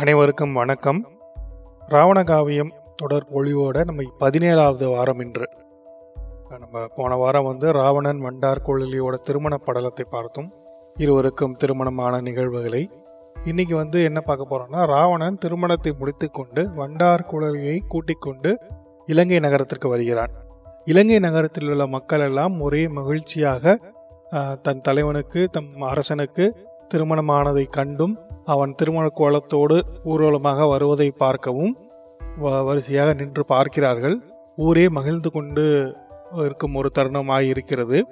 அனைவருக்கும் வணக்கம். ராவணகாவியம் தொடர் பொழிவோட நம்ம பதினேழாவது வாரம் இன்று. நம்ம போன வாரம் வந்து ராவணன் வண்டார் குழலியோட திருமண படலத்தை பார்த்தோம். இருவருக்கும் திருமணமான நிகழ்வுகளை. இன்னைக்கு வந்து என்ன பார்க்க போறோம்னா ராவணன் திருமணத்தை முடித்துக்கொண்டு வண்டார் குழலியை கூட்டிக் கொண்டு இலங்கை நகரத்திற்கு வருகிறான். இலங்கை நகரத்தில் உள்ள மக்கள் எல்லாம் ஒரே மகிழ்ச்சியாக தன் தலைவனுக்கு தம் அரசனுக்கு திருமணமானதை கண்டும் அவன் திருமண கோலத்தோடு ஊர்வலமாக வருவதை பார்க்கவும் வ- வரிசையாக நின்று பார்க்கிறார்கள். ஊரே மகிழ்ந்து கொண்டு இருக்கும் ஒரு தருணமாக இருக்கிறது.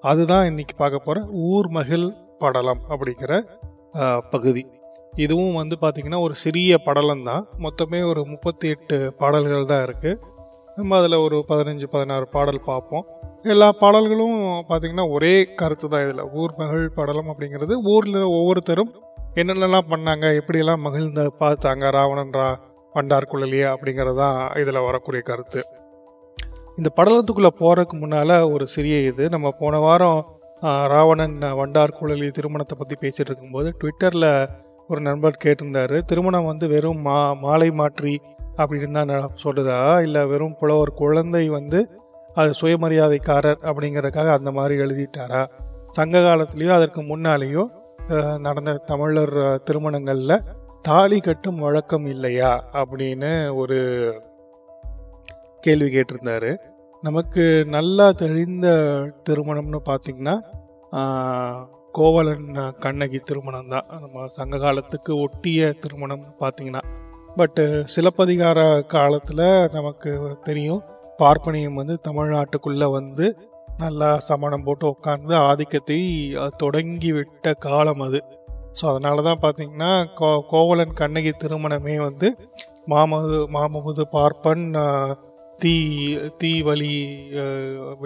அதுதான் இன்னைக்கு பார்க்க போகிற ஊர் மகிழ் படலம் அப்படிங்கிற பகுதி. இதுவும் வந்து பார்த்திங்கன்னா ஒரு சிறிய படலம் தான் மொத்தமே ஒரு முப்பத்தி எட்டு பாடல்கள் தான் இருக்குது நம்ம அதில் ஒரு பதினஞ்சு பதினாறு பாடல் பார்ப்போம். எல்லா பாடல்களும் பார்த்தீங்கன்னா ஒரே கருத்து தான் இதில். ஊர் மகிழ் படலம் அப்படிங்கிறது ஊரில் ஒவ்வொருத்தரும் என்னென்னலாம் பண்ணாங்க? எப்படியெல்லாம் மகிழ்ந்த பார்த்தாங்க? ராவணன் ரா வண்டார் குழலியா அப்படிங்கிறது தான் இதில் வரக்கூடிய கருத்து. இந்த படலத்துக்குள்ளே போகிறதுக்கு முன்னால் ஒரு சிறிய இது. நம்ம போன வாரம் ராவணன் வண்டார் குழலி திருமணத்தை பற்றி பேசிகிட்டு இருக்கும்போது ட்விட்டரில் ஒரு நண்பர் கேட்டிருந்தார். திருமணம் வந்து வெறும் மா மாலை மாற்றி அப்படின்னு தான் சொல்லுதா? இல்லை வெறும் புலவர் குழந்தை வந்து அது சுயமரியாதைக்காரர் அப்படிங்கிறதுக்காக அந்த மாதிரி எழுதிட்டாரா? சங்க காலத்துலேயோ அதற்கு முன்னாலேயோ நடந்த தமிழர் திருமணங்களில் தாலி கட்டும் வழக்கம் இல்லையா? அப்படின்னு ஒரு கேள்வி கேட்டிருந்தாரு. நமக்கு நல்லா தெரிந்த திருமணம்னு பார்த்தீங்கன்னா கோவலன் கண்ணகி திருமணம் தான் நம்ம சங்க காலத்துக்கு ஒட்டிய திருமணம்னு பார்த்திங்கன்னா பட்டு சிலப்பதிகார காலத்தில் நமக்கு தெரியும் பார்ப்பனியம் வந்து தமிழ்நாட்டுக்குள்ளே வந்து நல்லா சமணம் போட்டு உட்காந்து ஆதிக்கத்தை தொடங்கி விட்ட காலம் அது. ஸோ அதனால தான் பார்த்தீங்கன்னா கோ கோவலன் கண்ணகி திருமணமே வந்து மாமது மாமமுது பார்ப்பன் தீ தீ வழி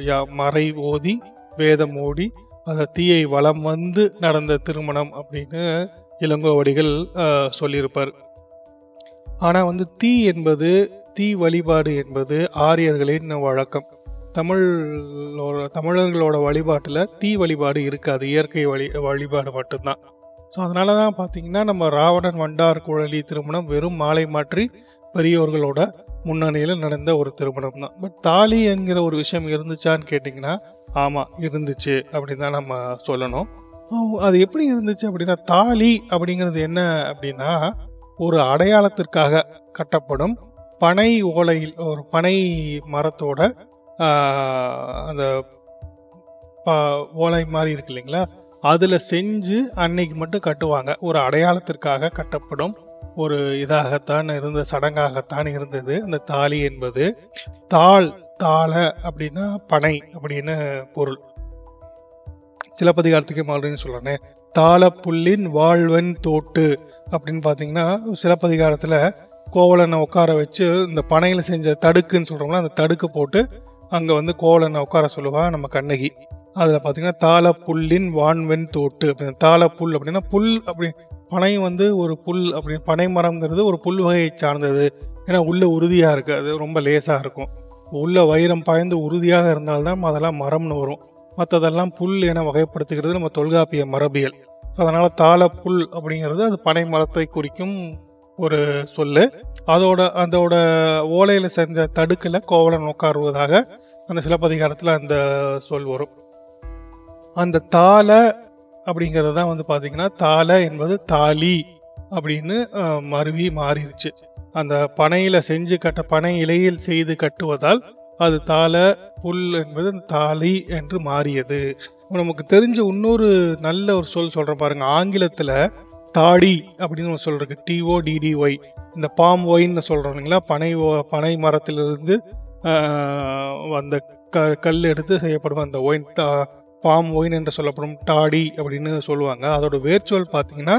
யா- மறை ஓதி வேதம் ஓடி அந்த தீயை வளம் வந்து நடந்த திருமணம் அப்படின்னு இளங்கோவடிகள் சொல்லியிருப்பார். ஆனால் வந்து தீ என்பது தீ வழிபாடு என்பது ஆரியர்களின் வழக்கம். தமிழோட தமிழர்களோட வழிபாட்டில் தீ வழிபாடு இருக்காது. இயற்கை வழி வழிபாடு மட்டும்தான். ஸோ அதனால தான் பார்த்தீங்கன்னா நம்ம ராவணன் வண்டார் குழலி திருமணம் வெறும் மாலை மாற்றி பெரியோர்களோட முன்னணியில் நடந்த ஒரு திருமணம் தான் பட் தாலி என்கிற ஒரு விஷயம் இருந்துச்சான்னு கேட்டிங்கன்னா ஆமாம் இருந்துச்சு அப்படின்னு தான் நம்ம சொல்லணும். அது எப்படி இருந்துச்சு அப்படின்னா தாலி அப்படிங்கிறது என்ன அப்படின்னா ஒரு அடையாளத்திற்காக கட்டப்படும் பனை ஓலையில் ஒரு பனை மரத்தோட அந்த ஓலை மாதிரி இருக்கு இல்லைங்களா? அதில் செஞ்சு அன்னைக்கு மட்டும் கட்டுவாங்க. ஒரு அடையாளத்திற்காக கட்டப்படும் ஒரு இதாகத்தான் இருந்த சடங்காகத்தான் இருந்தது. அந்த தாலி என்பது தாள் தாள அப்படின்னா பனை அப்படின்னு பொருள். சிலப்பதிகாரத்துக்கே ஆல்ரெடி சொல்றேனே? தாள புல்லின் வாழ்வன் தோட்டு அப்படின்னு பார்த்தீங்கன்னா சிலப்பதிகாரத்தில் கோவலனை உட்கார வச்சு இந்த பனையில் செஞ்ச தடுக்குன்னு சொல்கிறோம்ல அந்த தடுக்கு போட்டு அங்கே வந்து கோவலனை உட்கார சொல்லுவா நம்ம கண்ணகி. அதில் பார்த்தீங்கன்னா தாளப்புல்லின் வான்வெண் தோட்டு அப்படின்னு தாளப்புல் புல் அப்படின்னா புல் அப்படி பனை வந்து ஒரு புல் அப்படி பனை மரம்ங்கிறது ஒரு புல் வகையை சார்ந்தது. ஏன்னா உள்ள உறுதியாக இருக்குது அது ரொம்ப லேசாக இருக்கும். உள்ள வைரம் பாய்ந்து உறுதியாக இருந்தால்தான் அதெல்லாம் மரம்னு வரும். மற்றதெல்லாம் புல் என வகைப்படுத்துகிறது நம்ம தொல்காப்பிய மரபியல். அதனால் தாளப்புல் புல் அப்படிங்கிறது அது பனை மரத்தை குறிக்கும் ஒரு சொல்லு. அதோட அதோட ஓலையில் செஞ்ச தடுக்கில் கோவலன் உட்காருவதாக அந்த சிலப்பதிகாரத்தில் அந்த சொல் வரும். அந்த தாள அப்படிங்கிறது தான் வந்து பார்த்தீங்கன்னா தாள என்பது தாலி அப்படின்னு மருவி மாறிடுச்சு அந்த பனையில் செஞ்சு கட்ட பனை இலையில் செய்து கட்டுவதால் அது தாள புல் என்பது தாலி என்று மாறியது. நமக்கு தெரிஞ்ச இன்னொரு நல்ல ஒரு சொல் சொல்கிறேன் பாருங்க. ஆங்கிலத்தில் தாடி அப்படின்னு ஒரு சொல் இருக்கு. டிஓ டிடிஒய் இந்த பாம் ஒயின்னு சொல்கிறோம் இல்லைங்களா? பனை ஓ- பனை மரத்திலிருந்து அந்த க கல் எடுத்து செய்யப்படும் அந்த ஒயின் தா- பாம் ஒயின் என்று சொல்லப்படும் டாடி அப்படின்னு சொல்லுவாங்க. அதோட வேர்ச்சொல் பார்த்தீங்கன்னா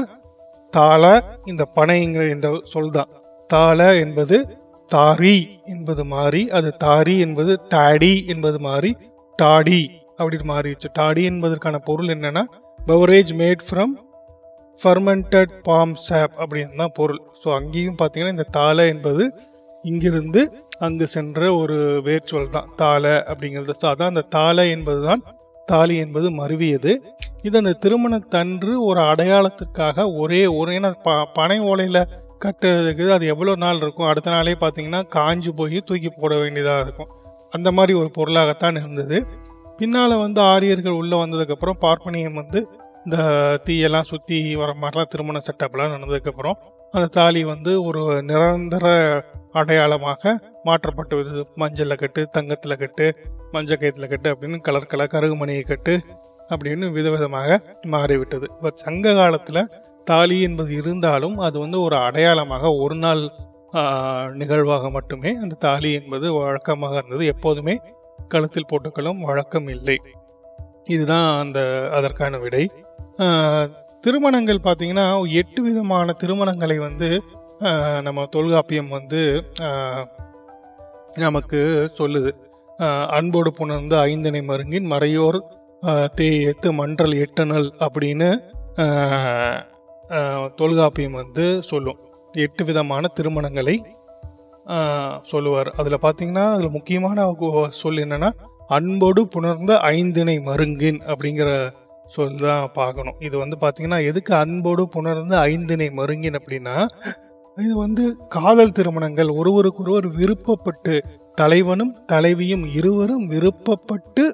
தாள இந்த பனைங்கிற இந்த சொல் தான். தாள என்பது தாரி என்பது மாறி அது தாரி என்பது டாடி என்பது மாறி டாடி அப்படின்னு மாறிடுச்சு. டாடி என்பதற்கான பொருள் என்னன்னா beverage made from fermented palm sap அப்படின்னு தான் பொருள். ஸோ அங்கேயும் பார்த்தீங்கன்னா இந்த தாள என்பது இங்கிருந்து அங்கு சென்ற ஒரு வேர்ச்சொல் தான் தாலை அப்படிங்கிறது. ஸோ அதான் அந்த தாலை என்பது தான் தாலி என்பது மருவியது. இது அந்த திருமணத்தன்று ஒரு அடையாளத்துக்காக ஒரே ஒரே ப- பனை ஓலையில் கட்டுறதுக்கு அது எவ்வளோ நாள் இருக்கும்? அடுத்த நாளே பார்த்தீங்கன்னா காஞ்சு போய் தூக்கி போட வேண்டியதாக இருக்கும். அந்த மாதிரி ஒரு பொருளாகத்தான் இருந்தது. பின்னால் வந்து ஆரியர்கள் உள்ளே வந்ததுக்கப்புறம் பார்ப்பனியம் வந்து இந்த தீயெல்லாம் சுற்றி வர மாதிரிலாம் திருமண செட்டப்லாம் நடந்ததுக்கப்புறம் அந்த தாலி வந்து ஒரு நிரந்தர அடையாளமாக மாற்றப்பட்டு மஞ்சளில் கட்டு தங்கத்தில் கட்டு மஞ்சள் கயத்தில் கட்டு அப்படின்னு கலர் கலர் கருகுமணியை கட்டு அப்படின்னு விதவிதமாக மாறிவிட்டது. இப்போ சங்க காலத்தில் தாலி என்பது இருந்தாலும் அது வந்து ஒரு அடையாளமாக ஒரு நாள் நிகழ்வாக மட்டுமே அந்த தாலி என்பது வழக்கமாக இருந்தது. எப்போதுமே கழுத்தில் போட்டுக்களும் வழக்கம் இல்லை. இதுதான் அந்த அதற்கான விடை. திருமணங்கள் பார்த்தீங்கன்னா எட்டு விதமான திருமணங்களை வந்து நம்ம தொல்காப்பியம் வந்து நமக்கு சொல்லுது. அன்போடு புணர்ந்து ஐந்தனை மருங்கின் மறையோர் தே எத்து மன்றல் எட்டனல் அப்படின்னு தொல்காப்பியம் வந்து சொல்லும். எட்டு விதமான திருமணங்களை சொல்லுவார். அதில் பார்த்தீங்கன்னா அதில் முக்கியமான சொல் என்னென்னா அன்போடு புணர்ந்த ஐந்திணை மருங்கின் அப்படிங்கிற ஸோ இதுதான் பார்க்கணும். இது வந்து பார்த்தீங்கன்னா எதுக்கு அன்போடு புணர்ந்த ஐந்திணை மருங்கின் அப்படின்னா இது வந்து காதல் திருமணங்கள். ஒருவருக்கொருவர் விருப்பப்பட்டு தலைவனும் தலைவியும் இருவரும் விருப்பப்பட்டு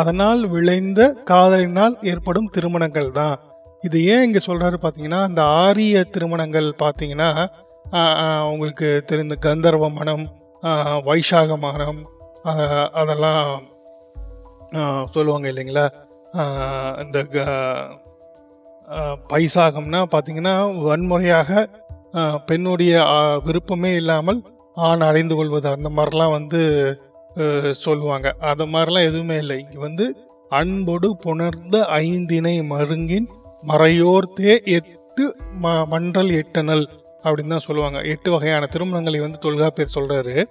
அதனால் விளைந்த காதலினால் ஏற்படும் திருமணங்கள் தான். இது ஏன் இங்கே சொல்கிறாரு பார்த்தீங்கன்னா அந்த ஆரிய திருமணங்கள் பார்த்தீங்கன்னா உங்களுக்கு தெரிந்த கந்தர்வ மனம் வைசாக மனம் அதெல்லாம் சொல்லுவாங்க இல்லைங்களா? இந்த க- பைசாகம்னா பார்த்தீங்கன்னா வன்முறையாக பெண்ணுடைய விருப்பமே இல்லாமல் ஆண் அடைந்து கொள்வது. அந்த மாதிரிலாம் வந்து சொல்லுவாங்க. அது மாதிரிலாம் எதுவுமே இல்லை. இங்கே வந்து அன்போடு புணர்ந்த ஐந்தினை மருங்கின் மறையோர்த்தே எட்டு ம- மன்றல் எட்டனல் அப்படின்னு தான் சொல்லுவாங்க. எட்டு வகையான திருமணங்களை வந்து தொல்காப்பியர் சொல்கிறாரு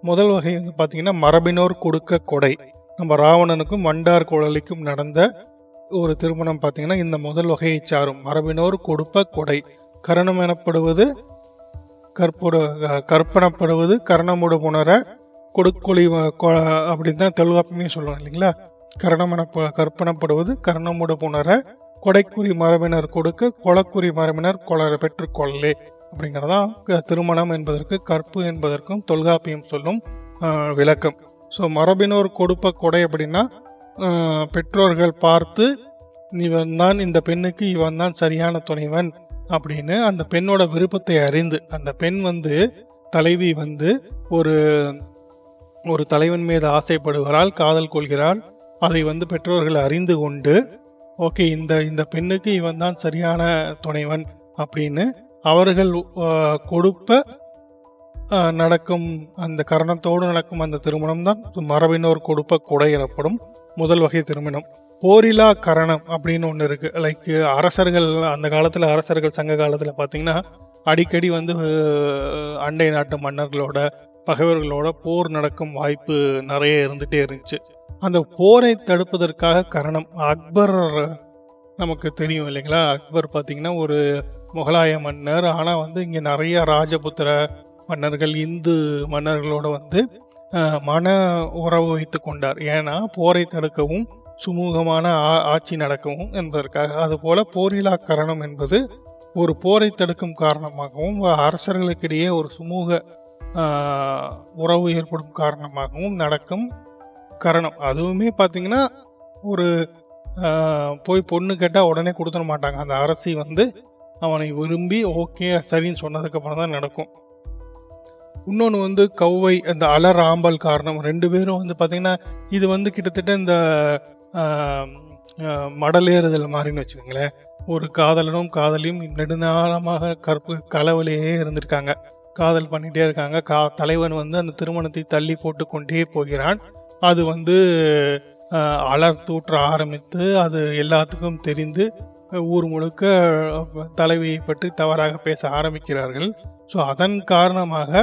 முதல் வகை வந்து பார்த்தீங்கன்னா மரபினோர் கொடுக்க கொடை. நம்ம ராவணனுக்கும் வண்டார் குழலிக்கும் நடந்த ஒரு திருமணம் பார்த்தீங்கன்னா இந்த முதல் வகையை சாரும். மரபினோர் கொடுப்ப கொடை. கரணம் எனப்படுவது கற்புட கற்பனப்படுவது கரணமுடு புணர கொடுக்கொழி அப்படின்னு தான் தெளிவாப்பமே சொல்லுவாங்க இல்லைங்களா? கரணம் எனப்ப கற்பனப்படுவது கரணமுடு புணர கொடைக்குறி மரபினர் கொடுக்க கொலக்குறி மரபினர் கொல பெற்றுக்கொள்ளே அப்படிங்கிறதான் க- திருமணம் என்பதற்கு கற்பு என்பதற்கும் தொல்காப்பியம் சொல்லும் விளக்கம். ஸோ மரபினோர் கொடுப்ப கொடை அப்படின்னா பெற்றோர்கள் பார்த்து இவன் தான் இந்த பெண்ணுக்கு இவன் தான் சரியான துணைவன் அப்படின்னு அந்த பெண்ணோட விருப்பத்தை அறிந்து அந்த பெண் வந்து தலைவி வந்து ஒரு ஒரு தலைவன் மீது ஆசைப்படுகிறாள் காதல் கொள்கிறாள். அதை வந்து பெற்றோர்கள் அறிந்து கொண்டு ஓகே இந்த இந்த பெண்ணுக்கு இவன் தான் சரியான துணைவன் அப்படின்னு அவர்கள் கொடுப்ப நடக்கும் அந்த கரணத்தோடு நடக்கும் அந்த திருமணம் தான் மரபினோர் கொடுப்ப கொடை எனப்படும் முதல் வகை திருமணம். போரிலா கரணம் அப்படின்னு ஒன்று இருக்கு. லைக் அரசர்கள் அந்த காலத்தில் அரசர்கள் சங்க காலத்தில் பார்த்தீங்கன்னா அடிக்கடி வந்து அண்டை நாட்டு மன்னர்களோட பகைவர்களோட போர் நடக்கும் வாய்ப்பு நிறைய இருந்துகிட்டே இருந்துச்சு. அந்த போரை தடுப்பதற்காக கரணம் அக்பர் நமக்கு தெரியும் இல்லைங்களா? அக்பர் பார்த்தீங்கன்னா ஒரு முகலாய மன்னர். ஆனால் வந்து இங்கே நிறைய ராஜபுத்திர மன்னர்கள் இந்து மன்னர்களோட வந்து மன உறவு வைத்து கொண்டார். ஏன்னா போரை தடுக்கவும் சுமூகமான ஆ- ஆட்சி நடக்கவும் என்பதற்காக. அதுபோல போரிலா கரணம் என்பது ஒரு போரை தடுக்கும் காரணமாகவும் அரசர்களுக்கிடையே ஒரு சுமூக உறவு ஏற்படும் காரணமாகவும் நடக்கும் கரணம். அதுவுமே பார்த்திங்கன்னா ஒரு போய் பொண்ணு கேட்டால் உடனே கொடுத்துட மாட்டாங்க. அந்த அரசி வந்து அவனை விரும்பி ஓகே சரின்னு சொன்னதுக்கப்புறம் தான் நடக்கும். இன்னொன்று வந்து கௌவை அந்த அலர் ஆம்பல் காரணம் ரெண்டு பேரும் வந்து பார்த்தீங்கன்னா இது வந்து கிட்டத்தட்ட இந்த மடலேறுதல் மாதிரின்னு வச்சுக்கோங்களேன். ஒரு காதலனும் காதலியும் நெடுநாளமாக கற்பு கலவலையே இருந்திருக்காங்க. காதல் பண்ணிகிட்டே இருக்காங்க. கா தலைவன் வந்து அந்த திருமணத்தை தள்ளி போட்டு கொண்டே போகிறான். அது வந்து அலர் தூற்ற ஆரம்பித்து அது எல்லாத்துக்கும் தெரிந்து ஊர் முழுக்க தலைவியை பற்றி தவறாக பேச ஆரம்பிக்கிறார்கள். ஸோ அதன் காரணமாக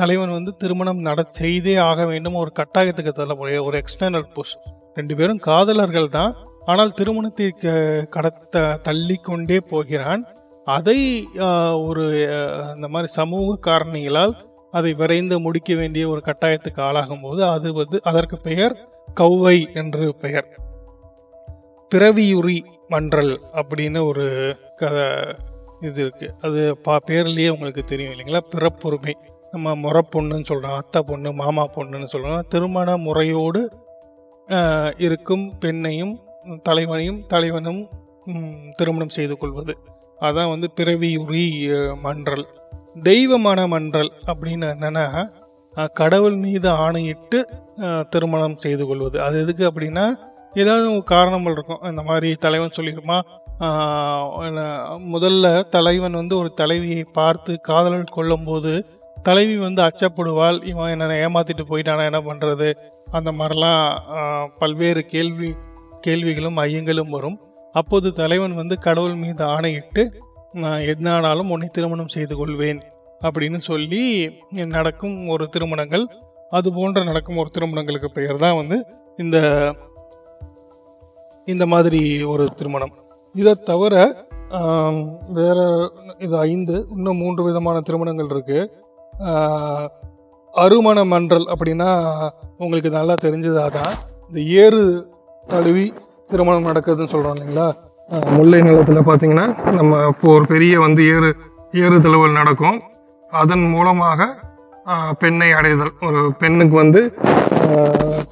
தலைவன் வந்து திருமணம் நட செய்தே ஆக வேண்டும். ஒரு கட்டாயத்துக்கு தள்ளக்கூடிய ஒரு எக்ஸ்டர்னல் புஷ் ரெண்டு பேரும் காதலர்கள் தான். ஆனால் திருமணத்தை கடத்த தள்ளி கொண்டே போகிறான். அதை ஒரு இந்த அந்த மாதிரி சமூக காரணிகளால் அதை விரைந்து முடிக்க வேண்டிய ஒரு கட்டாயத்துக்கு ஆளாகும் போது அது வந்து அதற்கு பெயர் கௌவை என்று பெயர். பிறவியுரி மன்றல் அப்படின்னு ஒரு கதை இது இருக்கு. அது பா பேர்லயே உங்களுக்கு தெரியும் இல்லைங்களா? பிறப்புரிமை. நம்ம முறை பொண்ணுன்னு சொல்கிறோம் அத்தை பொண்ணு மாமா பொண்ணுன்னு சொல்கிறோம் திருமண முறையோடு இருக்கும் பெண்ணையும் தலைவனையும் தலைவனும் திருமணம் செய்து கொள்வது. அதான் வந்து பிறவியுரி மன்றல். தெய்வமான மன்றல் அப்படின்னு என்னென்னா கடவுள் மீது ஆணையிட்டு திருமணம் செய்து கொள்வது. அது எதுக்கு அப்படின்னா ஏதாவது காரணங்கள் இருக்கும். இந்த மாதிரி தலைவன் சொல்லிடுமா முதல்ல தலைவன் வந்து ஒரு தலைவியை பார்த்து காதலன் கொள்ளும்போது தலைவி வந்து அச்சப்படுவாள். இவன் என்ன ஏமாத்திட்டு போயிட்டானா என்ன பண்ணுறது அந்த மாதிரிலாம் பல்வேறு கேள்வி கேள்விகளும் ஐயங்களும் வரும். அப்போது தலைவன் வந்து கடவுள் மீது ஆணையிட்டு நான் எதனானாலும் உன்னை திருமணம் செய்து கொள்வேன் அப்படின்னு சொல்லி நடக்கும் ஒரு திருமணங்கள். அது போன்ற நடக்கும் ஒரு திருமணங்களுக்கு பெயர் தான் வந்து இந்த இந்த மாதிரி ஒரு திருமணம். இதை தவிர வேற இது ஐந்து இன்னும் மூன்று விதமான திருமணங்கள் இருக்குது அருமண மன்றல் அப்படின்னா உங்களுக்கு நல்லா தெரிஞ்சதாக தான் இந்த ஏறு தழுவி திருமணம் நடக்குதுன்னு சொல்கிறோம் இல்லைங்களா? முல்லை நிலத்தில் பார்த்தீங்கன்னா நம்ம இப்போ ஒரு பெரிய வந்து ஏறு ஏறு தழுவல் நடக்கும். அதன் மூலமாக பெண்ணை அடைதல். ஒரு பெண்ணுக்கு வந்து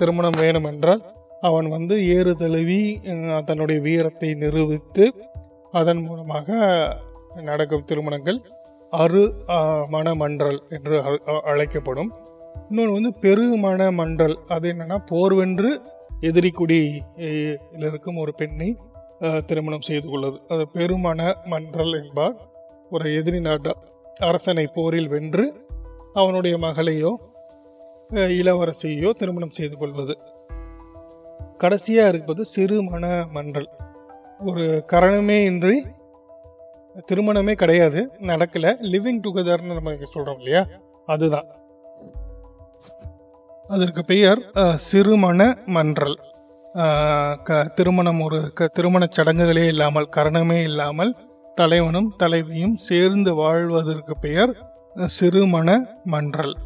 திருமணம் வேணும் என்றால் அவன் வந்து ஏறு தழுவி தன்னுடைய வீரத்தை நிரூபித்து அதன் மூலமாக நடக்கும் திருமணங்கள். அரு மணமன்றல் என்று அழ- அழைக்கப்படும். இன்னொன்று வந்து பெருமண மன்றல் அது என்னென்னா போர்வென்று எதிரிக்குடி இருக்கும் ஒரு பெண்ணை திருமணம் செய்து கொள்வது. அது பெருமண மன்றல் என்பார். ஒரு எதிரி நாட்டு அரசனை போரில் வென்று அவனுடைய மகளையோ இளவரசியோ திருமணம் செய்து கொள்வது. கடைசியாக இருப்பது சிறுமண மன்றல் ஒரு கரணமே இன்றி திருமணமே கிடையாது நடக்கல. லிவிங் டுகெதர்னு நம்ம சொல்றோம் இல்லையா? அதுதான். அதற்கு பெயர் சிறுமண மன்றல். க- திருமணம் ஒரு க திருமணச் சடங்குகளே இல்லாமல் கரணமே இல்லாமல் தலைவனும் தலைவியும் சேர்ந்து வாழ்வதற்கு பெயர் சிறுமண மன்றல்.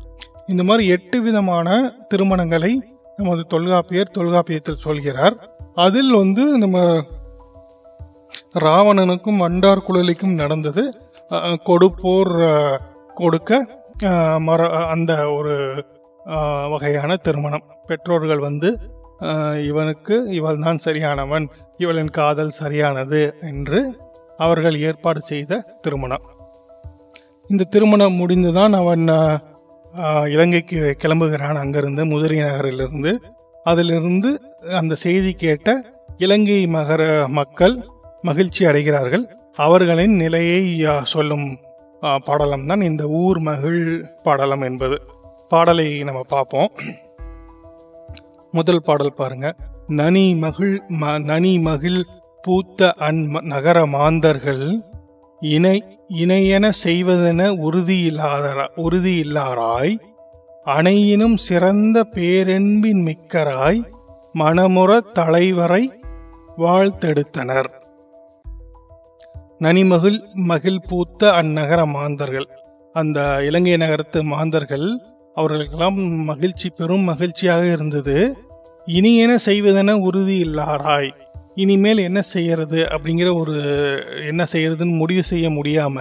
இந்த மாதிரி எட்டு விதமான திருமணங்களை நமது தொல்காப்பியர் தொல்காப்பியத்தில் சொல்கிறார். அதில் வந்து நம்ம ராவணனுக்கும் வண்டார் குழலிக்கும் நடந்தது. கொடுப்போர் கொடுக்க மர அந்த ஒரு வகையான திருமணம். பெற்றோர்கள் வந்து இவனுக்கு இவள் தான் சரியானவன் இவளின் காதல் சரியானது என்று அவர்கள் ஏற்பாடு செய்த திருமணம். இந்த திருமணம் முடிந்துதான் அவன் இலங்கைக்கு கிளம்புகிறான். அங்கிருந்து முதிரை நகரிலிருந்து அதிலிருந்து அந்த செய்தி கேட்ட இலங்கை மகர மக்கள் மகிழ்ச்சி அடைகிறார்கள். அவர்களின் நிலையை சொல்லும் பாடலம் தான் இந்த ஊர் மகிழ் பாடலம் என்பது. பாடலை நம்ம பார்ப்போம். முதல் பாடல் பாருங்க. நனி மகிழ் ம- நனி மகிழ் பூத்த அன் நகர மாந்தர்கள் இணை இணையென செய்வதென உறுதியில்லாத உறுதியில்லாராய் அணையினும் சிறந்த பேரென்பின் மிக்கராய் மணமுற தலைவரை வாழ்த்தெடுத்தனர். நனிமகிழ் மகிழ் பூத்த அந்நகர மாந்தர்கள். அந்த இலங்கை நகரத்து மாந்தர்கள் அவர்களுக்கெல்லாம் மகிழ்ச்சி பெரும் மகிழ்ச்சியாக இருந்தது. இனி என செய்வதென உறுதி இல்லாராய். இனிமேல் என்ன செய்யறது அப்படிங்கிற ஒரு என்ன செய்யறதுன்னு முடிவு செய்ய முடியாம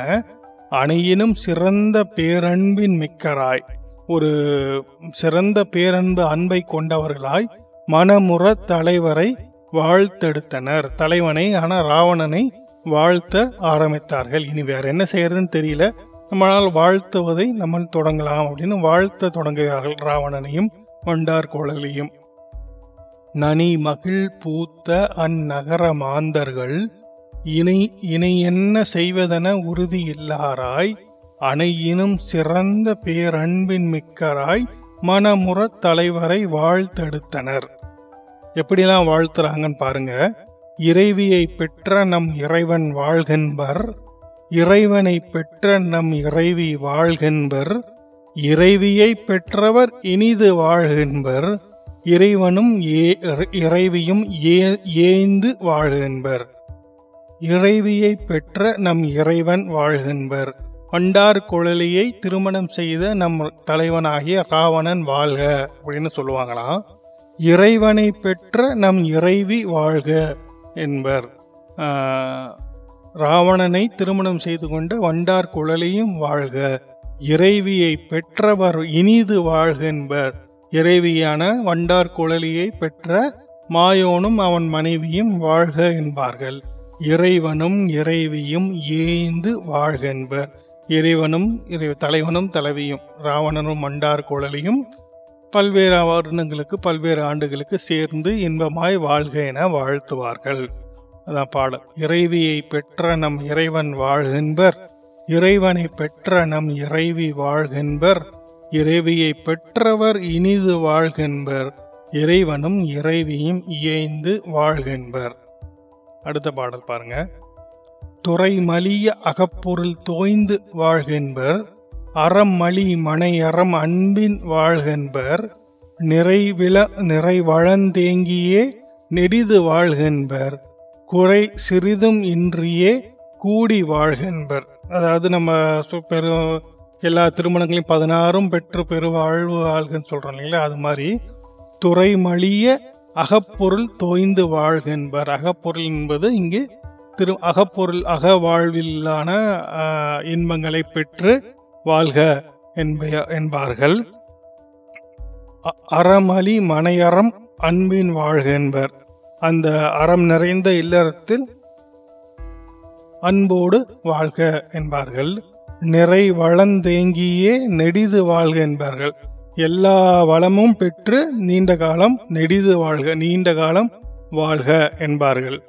அணையினும் சிறந்த பேரன்பின் மிக்கராய் ஒரு சிறந்த பேரன்பு அன்பை கொண்டவர்களாய் மனமுற தலைவரை வாழ்த்தெடுத்தனர். தலைவனை ஆனால் ராவணனை வாழ்த்த ஆரம்பித்தார்கள். இனி வேற என்ன செய்யறதுன்னு தெரியல. நம்மளால் வாழ்த்துவதை நம்ம தொடங்கலாம் அப்படின்னு வாழ்த்த தொடங்குகிறார்கள் ராவணனையும் வண்டார் கோழலையும் நனி மகிழ் பூத்த அந்நகர மாந்தர்கள் இணை இணை என்ன செய்வதென உறுதி இல்லாராய் அணையினும் சிறந்த பேரன்பின் மிக்கராய் மனமுற தலைவரை வாழ்த்தெடுத்தனர். எப்படிலாம் வாழ்த்துறாங்கன்னு பாருங்க. இறைவியை பெற்ற நம் இறைவன் வாழ்கென்பர் இறைவனை பெற்ற நம் இறைவி வாழ்கென்பர் இறைவியை பெற்றவர் இனிது வாழ்கென்பர் இறைவனும் ஏ- இறைவியும் ஏ- ஏந்து வாழ்கென்பர். இறைவியை பெற்ற நம் இறைவன் வாழ்கென்பர். பண்டார் குழலியை திருமணம் செய்த நம் தலைவனாகிய ராவணன் வாழ்க அப்படின்னு சொல்லுவாங்களாம். இறைவனை பெற்ற நம் இறைவி வாழ்க. என்பர். ராவணனை திருமணம் செய்து கொண்ட வண்டார் குழலையும் வாழ்க. இறைவியை பெற்றவர் இனிது வாழ்க என்பர். இறைவியான வண்டார் குழலியை பெற்ற மாயோனும் அவன் மனைவியும் வாழ்க என்பார்கள். இறைவனும் இறைவியும் ஏய்ந்து வாழ்க என்பர். இறைவனும் இறை தலைவனும் தலைவியும் ராவணனும் வண்டார் குழலியும் பல்வேறு வருடங்களுக்கு பல்வேறு ஆண்டுகளுக்கு சேர்ந்து இன்பமாய் வாழ்க என வாழ்த்துவார்கள். அதான் பாடல். இறைவியை பெற்ற நம் இறைவன் வாழ்கின்பர் இறைவனை பெற்ற நம் இறைவி வாழ்கின்பர் இறைவியை பெற்றவர் இனிது வாழ்கின்பர் இறைவனும் இறைவியும் இயைந்து வாழ்கின்பர் அடுத்த பாடல் பாருங்க. துறைமலிய அகப்பொருள் தோய்ந்து வாழ்கின்பர் அறமளி மனை அறம் அன்பின் வாழ்கின்பர் நிறைவில நிறைவழந்தேங்கியே நெடிது வாழ்கின்பர் குறை சிறிதும் இன்றியே கூடி வாழ்கின்பர். அதாவது நம்ம பெரும் பெரு எல்லா திருமணங்களையும் பதினாறும் பெற்று பெருவாழ்வு வாழ்கன்னு சொல்கிறோம் இல்லைங்களா? அது மாதிரி துறைமளிய அகப்பொருள் தோய்ந்து வாழ்கின்பர். அகப்பொருள் என்பது இங்கு திரு அகப்பொருள் அக வாழ்விலான இன்பங்களை பெற்று வாழ்க என்ப- என்பார்கள். அ- அறமளி மனையறம் அன்பின் வாழ்க என்பர். அந்த அறம் நிறைந்த இல்லறத்தில் அன்போடு வாழ்க என்பார்கள். நிறை வளந்தேங்கியே நெடிது வாழ்க என்பார்கள். எல்லா வளமும் பெற்று நீண்ட காலம் நெடிது வாழ்க நீண்ட காலம் வாழ்க என்பார்கள்.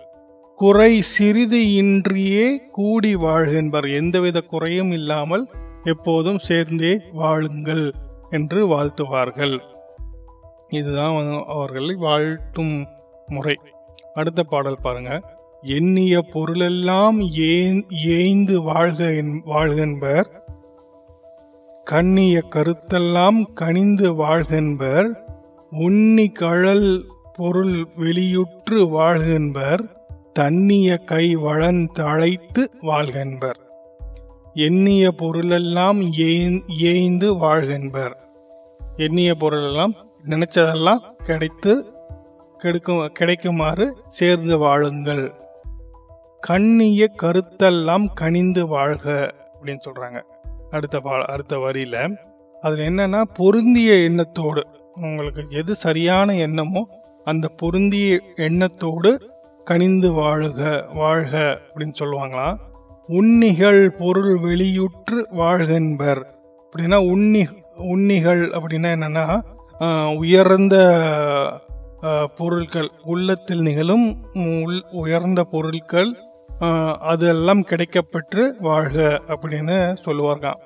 குறை சிறிது இன்றியே கூடி வாழ்க என்பார். எந்தவித குறையும் இல்லாமல் எப்போதும் சேர்ந்தே வாழுங்கள் என்று வாழ்த்துவார்கள். இதுதான் அவர்களை வாழ்த்தும் முறை. அடுத்த பாடல் பாருங்க. எண்ணிய பொருளெல்லாம் ஏன் ஏய்ந்து வாழ்க என்- வாழ்கென்பர். கண்ணிய கருத்தெல்லாம் கனிந்து வாழ்கென்பர். உன்னி கழல் பொருள் வெளியுற்று வாழ்கென்பர். தன்னிய கை வளந்தழைத்து வாழ்கென்பர். எண்ணிய பொருளெல்லாம் ஏய்ந்து வாழ்கின்பர் எண்ணிய பொருளெல்லாம் நினைச்சதெல்லாம் கிடைத்து கெடுக்கும் கிடைக்குமாறு சேர்ந்து வாழுங்கள். கண்ணிய கருத்தெல்லாம் கனிந்து வாழ்க அப்படின்னு சொல்றாங்க. அடுத்த பா அடுத்த வரியில அதில் என்னன்னா பொருந்திய எண்ணத்தோடு உங்களுக்கு எது சரியான எண்ணமோ அந்த பொருந்திய எண்ணத்தோடு கனிந்து வாழுக வாழ்க அப்படின்னு சொல்லுவாங்களாம். உன்னிகள் பொருள் வெளியுற்று வாழ்கின்பர் அப்படின்னா உன்னி உன்னிகள் அப்படின்னா என்னன்னா உயர்ந்த பொருட்கள் உள்ளத்தில் நிகழும் உள் உயர்ந்த பொருட்கள் அதெல்லாம் கிடைக்கப்பெற்று வாழ்க அப்படின்னு சொல்லுவார்காம்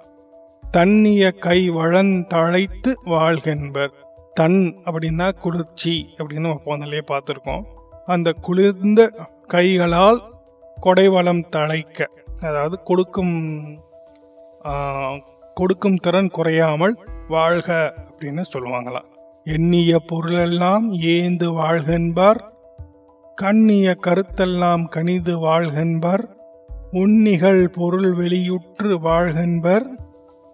தன்னிய கை வளந்தழைத்து வாழ்கென்பர் தன் அப்படின்னா குளிர்ச்சி அப்படின்னு நம்ம போனலே பார்த்துருக்கோம். அந்த குளிர்ந்த கைகளால் கொடைவளம் தழைக்க. அதாவது கொடுக்கும் கொடுக்கும் திறன் குறையாமல் வாழ்க அப்படின்னு சொல்லுவாங்களாம் எண்ணிய பொருளெல்லாம் ஏந்து வாழ்கென்பார் கண்ணிய கருத்தெல்லாம் கனிது வாழ்கென்பர் உன்னிகள் பொருள் வெளியுற்று வாழ்கென்பர்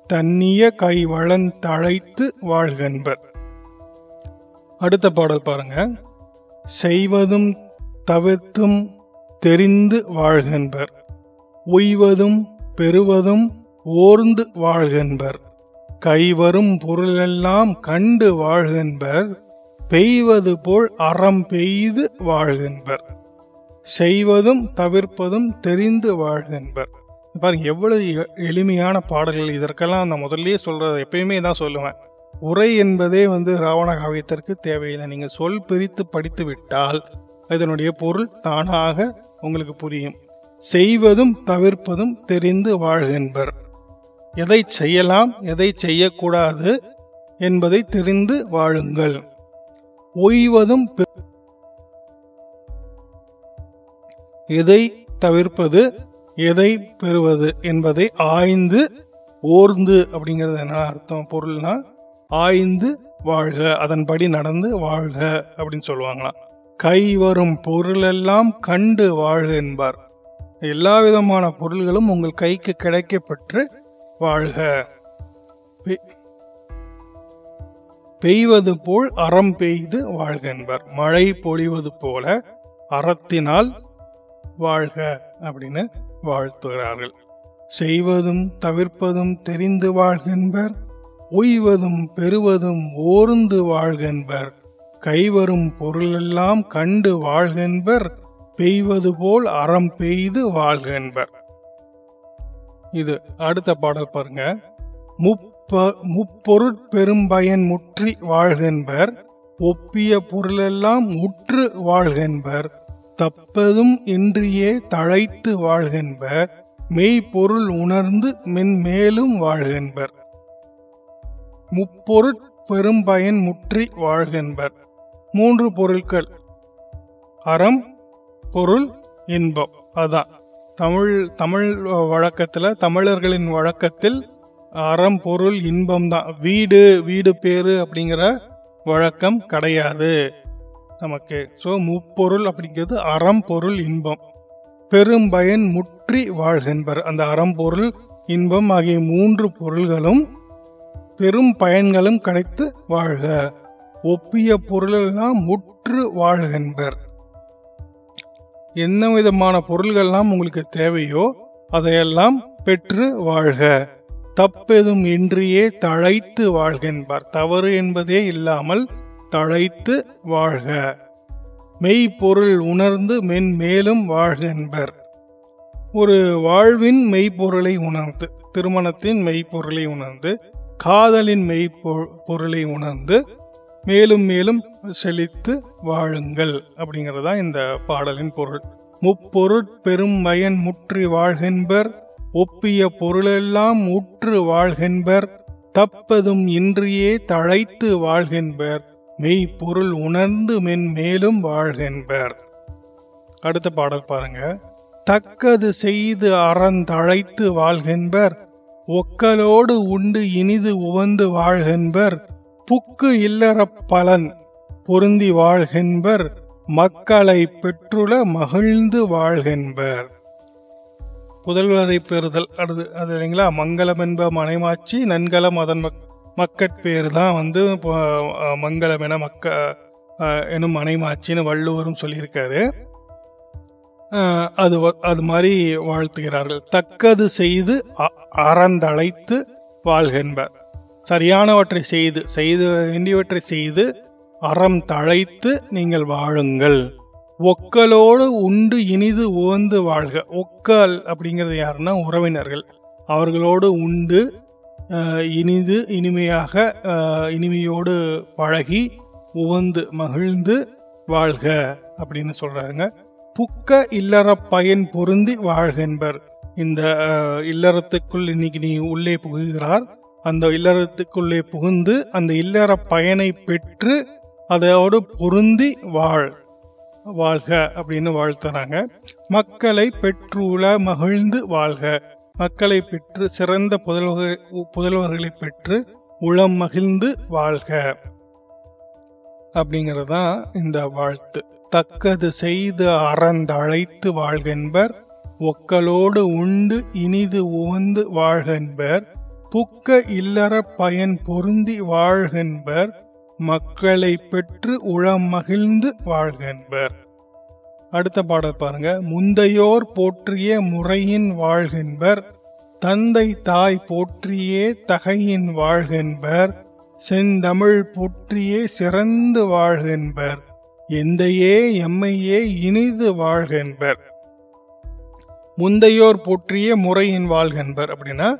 தன்னிய கை வளந்தழைத்து வாழ்கென்பர். அடுத்த பாடல் பாருங்க. செய்வதும் தவிர்த்தும் தெரிந்து வாழ்கென்பர். உய்வதும் பெறுவதும் ஓர்ந்து வாழ்கென்பர். கைவரும் பொருளெல்லாம் கண்டு வாழ்கென்பர். பெய்வது போல் அறம் பெய்து வாழ்கின்பர். செய்வதும் தவிர்ப்பதும் தெரிந்து வாழ்கின்பர். பாருங்க எவ்வளவு எ- எளிமையான பாடல்கள். இதற்கெல்லாம் நான் முதல்லயே சொல்றது எப்பயுமே தான் சொல்லுவேன். உரை என்பதே வந்து ராவண காவியத்திற்கு தேவையில்லை. நீங்கள் சொல் பிரித்து படித்து விட்டால் இதனுடைய பொருள் தானாக உங்களுக்கு புரியும். செய்வதும் தவிர்ப்பதும் தெரிந்து வாழ்கின்பர் எதை செய்யலாம் எதை செய்யக்கூடாது என்பதை தெரிந்து வாழுங்கள். ஓய்வதும் பெ- எதை தவிர்ப்பது எதை பெறுவது என்பதை ஆய்ந்து ஓர்ந்து அப்படிங்கிறது என்ன அர்த்தம் பொருள்னா ஆய்ந்து வாழ்க அதன்படி நடந்து வாழ்க அப்படின்னு சொல்லுவாங்களாம். கை வரும் பொருளெல்லாம் கண்டு வாழ்க என்பார் எல்லா விதமான பொருள்களும் உங்கள் கைக்கு கிடைக்கப்பெற்று வாழ்க. பெய்வது போல் அறம் பெய்து வாழ்கின்பர் மழை பொழிவது போல அறத்தினால் வாழ்க அப்படின்னு வாழ்த்துகிறார்கள். செய்வதும் தவிர்ப்பதும் தெரிந்து வாழ்கின்பர் உய்வதும் பெறுவதும் ஓர்ந்து வாழ்கின்பர் கைவரும் பொருளெல்லாம் கண்டு வாழ்கின்பர் பெய்வது போல் அறம் பெய்து வாழ்கின்பர் இது அடுத்த பாடல் பாருங்க. முப்ப முப்பொருட்பெரும்பயன் முற்றி வாழ்கின்பர் ஒப்பிய பொருளெல்லாம் உற்று வாழ்கின்பர் தப்பதும் இன்றியே தழைத்து வாழ்கின்பர் மெய்ப்பொருள் உணர்ந்து மென்மேலும் வாழ்கின்பர் முப்பொருட் பெரும்பயன் முற்றி வாழ்கின்பர் மூன்று பொருட்கள் அறம் பொருள் இன்பம். அதான். தமிழ் தமிழ் வழக்கத்தில் தமிழர்களின் வழக்கத்தில் அறம் பொருள் இன்பம் தான். வீடு வீடு பேரு அப்படிங்கிற வழக்கம் கிடையாது நமக்கு. ஸோ முப்பொருள் அப்படிங்கிறது அறம் பொருள் இன்பம். பெரும்பயன் முற்றி வாழ்கின்பர் அந்த அறம் பொருள் இன்பம் ஆகிய மூன்று பொருள்களும் பெரும் பயன்களும் கிடைத்து வாழ்க. ஒப்பிய பொருளெல்லாம் முற்று வாழ்கின்பர் என்ன விதமான பொருள்கள்லாம் உங்களுக்கு தேவையோ அதையெல்லாம் பெற்று வாழ்க. தப்பெதும் இன்றியே தழைத்து வாழ்கின்பார் தவறு என்பதே இல்லாமல் தழைத்து வாழ்க. மெய்ப்பொருள் உணர்ந்து மென்மேலும் வாழ்க என்பர். ஒரு வாழ்வின் மெய்ப்பொருளை உணர்ந்து திருமணத்தின் மெய்ப்பொருளை உணர்ந்து காதலின் மெய்ப்பொருளை உணர்ந்து மேலும் மேலும் செழித்து வாழுங்கள் அப்படிங்கிறதா இந்த பாடலின் பொருள். முப்பொருட் பெரும் பயன் முற்றி வாழ்கின்பர் ஒப்பிய பொருளெல்லாம் உற்று வாழ்கின்பர் தப்பதும் இன்றியே தழைத்து வாழ்கின்பர் மெய் பொருள் உணர்ந்து மென் மேலும் வாழ்கின்பர் அடுத்த பாடல் பாருங்க. தக்கது செய்து அறந்தழைத்து வாழ்கின்பர் ஒக்கலோடு உண்டு இனிது உவந்து வாழ்கின்பர் புக்கு இல்லறப் பலன் பொருந்தி வாழ்கின்பர் மக்களை பெற்றுள மகிழ்ந்து வாழ்கின்பர். புதல்வரை பெறுதல். அது அது இல்லைங்களா? மங்களம் என்ப மனைமாச்சி நன்கலம் அதன் மக் மக்கட்பேர் தான் வந்து மங்களம் என மக்க எனும் மனைமாட்சின்னு வள்ளுவரும் சொல்லியிருக்காரு. அது வ- அது மாதிரி வாழ்த்துகிறார்கள். தக்கது செய்து அ- அறந்தழைத்து வாழ்கின்பர். சரியானவற்றை செய்து செய்து வேண்டியவற்றை செய்து அறம் தழைத்து நீங்கள் வாழுங்கள். ஒக்கலோடு உண்டு இனிது உவந்து வாழ்க. ஒக்கல் அப்படிங்கிறது யாருன்னா உறவினர்கள். அவர்களோடு உண்டு இனிது இனிமையாக இனிமையோடு பழகி உவந்து மகிழ்ந்து வாழ்க அப்படின்னு சொல்றாங்க புக்க இல்லற பயன் பொருந்தி வாழ்கின்பர் இந்த இல்லறத்துக்குள் இன்னைக்கு நீ உள்ளே புகுகிறார். அந்த இல்லறத்துக்குள்ளே புகுந்து அந்த இல்லற பயனை பெற்று அதோடு பொருந்தி வாழ் வாழ்க அப்படின்னு வாழ்த்துறாங்க. மக்களை பெற்றுள்ள மகிழ்ந்து வாழ்க. மக்களை பெற்று சிறந்த புதல்வர்கள் புதல்வர்களை பெற்று உளம் மகிழ்ந்து வாழ்க. அப்படிங்கறதுதான் இந்த வாழ்த்து. தக்கது செய்து அறந்தழைத்து வாழ்கென்பர் ஒக்கலோடு உண்டு இனிது உவந்து வாழ்கென்பர் புக்க இல்லற பயன் பொருந்தி வாழ்கென்பர் மக்களை பெற்று உளம் மகிழ்ந்து வாழ்கென்பர். அடுத்த பாடல் பாருங்க. முந்தையோர் போற்றிய முறையின் வாழ்கின்பர் தந்தை தாய் போற்றியே தகையின் வாழ்கின்பர் செந்தமிழ் போற்றியே சிறந்து வாழ்கின்பர் எந்தையே எம்மையே இனிது வாழ்கின்பர். முந்தையோர் போற்றிய முறையின் வாழ்கின்பர் அப்படின்னா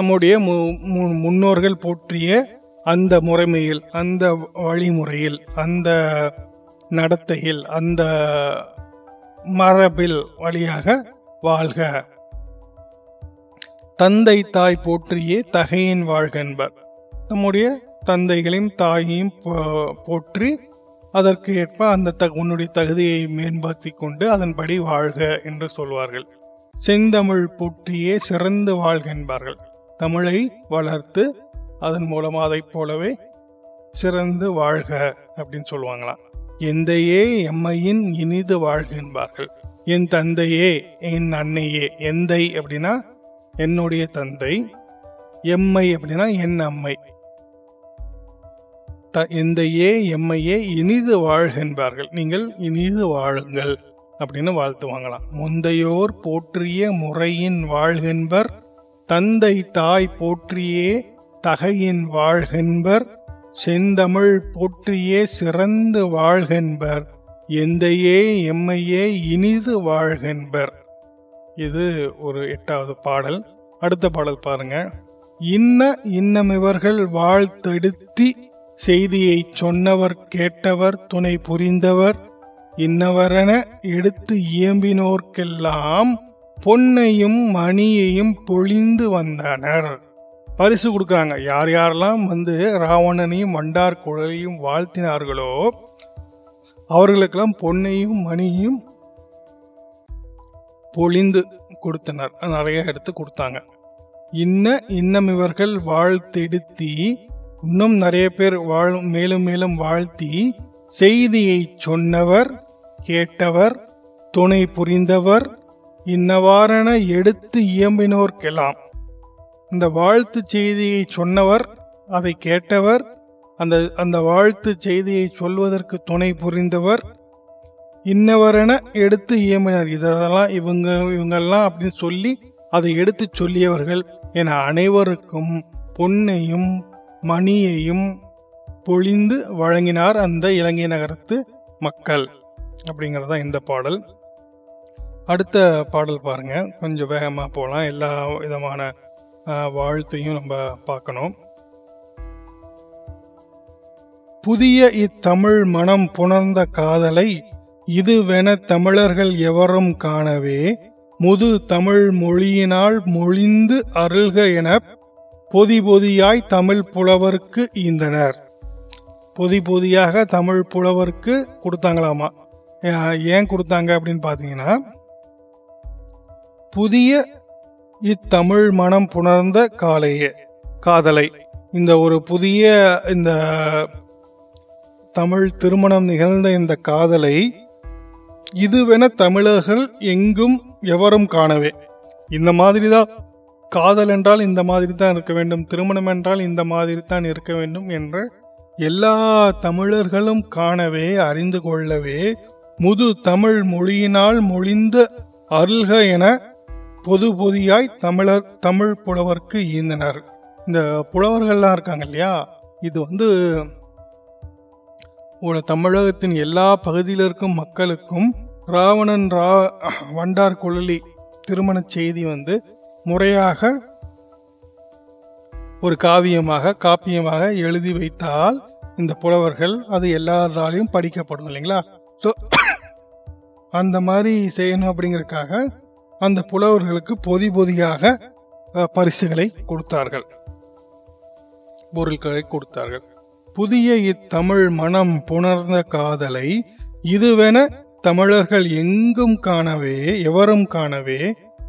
நம்முடைய மு- முன்னோர்கள் போற்றிய அந்த முறைமையில் அந்த வழிமுறையில் அந்த நடத்தையில் அந்த மரபில் வழியாக வாழ்க. தந்தை தாய் போற்றியே தகையின் வாழ்க என்பர். நம்முடைய தந்தைகளையும் தாயையும் போ- போற்றி அதற்கு ஏற்ப அந்த த உன்னுடைய தகுதியை மேம்படுத்தி கொண்டு அதன்படி வாழ்க என்று சொல்வார்கள். செந்தமிழ் போற்றியே சிறந்து வாழ்க என்பார்கள். தமிழை வளர்த்து அதன் மூலமாக அதைப் போலவே சிறந்து வாழ்க அப்படின்னு சொல்லுவாங்களாம். எந்தையே எம்மையின் இனிது வாழ்க என்பார்கள். என் தந்தையே என் அன்னையே எந்தை அப்படின்னா என்னுடைய தந்தை எம்மை அப்படின்னா என் அம்மை. த எந்தையே எம்மையே இனிது வாழ்க என்பார்கள். நீங்கள் இனிது வாழுங்கள் அப்படின்னு வாழ்த்துவாங்களாம். முந்தையோர் போற்றிய முறையின் வாழ்கென்பர் தந்தை தாய் போற்றியே தகையின் வாழ்கென்பர் செந்தமிழ் போற்றியே சிறந்து வாழ்கென்பர் எந்தையே எம்மையே இனிது வாழ்கென்பர். இது ஒரு எட்டாவது பாடல். அடுத்த பாடல் பாருங்க. இன்ன இன்னமிவர்கள் வாழ்த்தெடுத்தி செய்தியை சொன்னவர் கேட்டவர் துணை புரிந்தவர் இன்னவரென எடுத்து இயம்பினோர்க்கெல்லாம் பொன்னையும் மணியையும் பொழிந்து வந்தனர். பரிசு கொடுக்குறாங்க. யார் யாரெல்லாம் வந்து ராவணனையும் மண்டார் குழலையும் வாழ்த்தினார்களோ அவர்களுக்கெல்லாம் பொன்னையும் மணியும் பொழிந்து கொடுத்தனர். நிறைய எடுத்து கொடுத்தாங்க. இன்ன இன்னம் இவர்கள் வாழ்த்தெடுத்தி இன்னும் நிறைய பேர் வாழ் மேலும் மேலும் வாழ்த்தி செய்தியை சொன்னவர் கேட்டவர் துணை புரிந்தவர் இன்னவாறென எடுத்து இயம்பினோர்க்கெல்லாம். இந்த வாழ்த்து செய்தியை சொன்னவர் அதை கேட்டவர் அந்த அந்த வாழ்த்து செய்தியை சொல்வதற்கு துணை புரிந்தவர் இன்னவரென எடுத்து இயம்பினர். இதெல்லாம் இவங்க இவங்கெல்லாம் அப்படின்னு சொல்லி அதை எடுத்து சொல்லியவர்கள் என அனைவருக்கும் பொன்னையும் மணியையும் பொழிந்து வழங்கினார் அந்த இலங்கை நகரத்து மக்கள். அப்படிங்கிறதான் இந்த பாடல். அடுத்த பாடல் பாருங்க. கொஞ்சம் வேகமா போகலாம் எல்லா விதமான வாழ்த்தையும் நம்ம பார்க்கணும். புதிய இத்தமிழ் மனம் புணர்ந்த காதலை இதுவென தமிழர்கள் எவரும் காணவே முது தமிழ் மொழியினால் மொழிந்து அருள்க என பொதி பொதியாய் தமிழ் புலவருக்கு ஈந்தனர். பொதி பொதியாக தமிழ் புலவருக்கு கொடுத்தாங்களாமா? ஏன் கொடுத்தாங்க அப்படின்னு பார்த்தீங்கன்னா புதிய இத்தமிழ் மனம் புணர்ந்த காலையே. காதலை. இந்த ஒரு புதிய இந்த தமிழ் திருமணம் நிகழ்ந்த இந்த காதலை இதுவென தமிழர்கள் எங்கும் எவரும் காணவே. இந்த மாதிரி தான் காதல் என்றால் இந்த மாதிரி தான் இருக்க வேண்டும் திருமணம் என்றால் இந்த மாதிரி தான் இருக்க வேண்டும் என்று எல்லா தமிழர்களும் காணவே அறிந்து கொள்ளவே முது தமிழ் மொழியினால் மொழிந்த அருள்க என பொது பொதியாய் தமிழர் தமிழ் புலவர்க்கு ஈந்தனர். இந்த புலவர்கள்லாம் இருக்காங்க இல்லையா? இது வந்து ஒரு தமிழகத்தின் எல்லா பகுதியில் இருக்கும் மக்களுக்கும் ராவணன் ரா வண்டார் குழலி திருமண செய்தி வந்து முறையாக ஒரு காவியமாக காப்பியமாக எழுதி வைத்தால் இந்த புலவர்கள் அது எல்லாராலையும் படிக்கப்படும் இல்லைங்களா? ஸோ அந்த மாதிரி செய்யணும் அப்படிங்கிறதுக்காக அந்த புலவர்களுக்கு பொதி பொதியாக பரிசுகளை கொடுத்தார்கள். பொருட்களை கொடுத்தார்கள். புதிய இத்தமிழ் மனம் புணர்ந்த காதலை இதுவென தமிழர்கள் எங்கும் காணவே எவரும் காணவே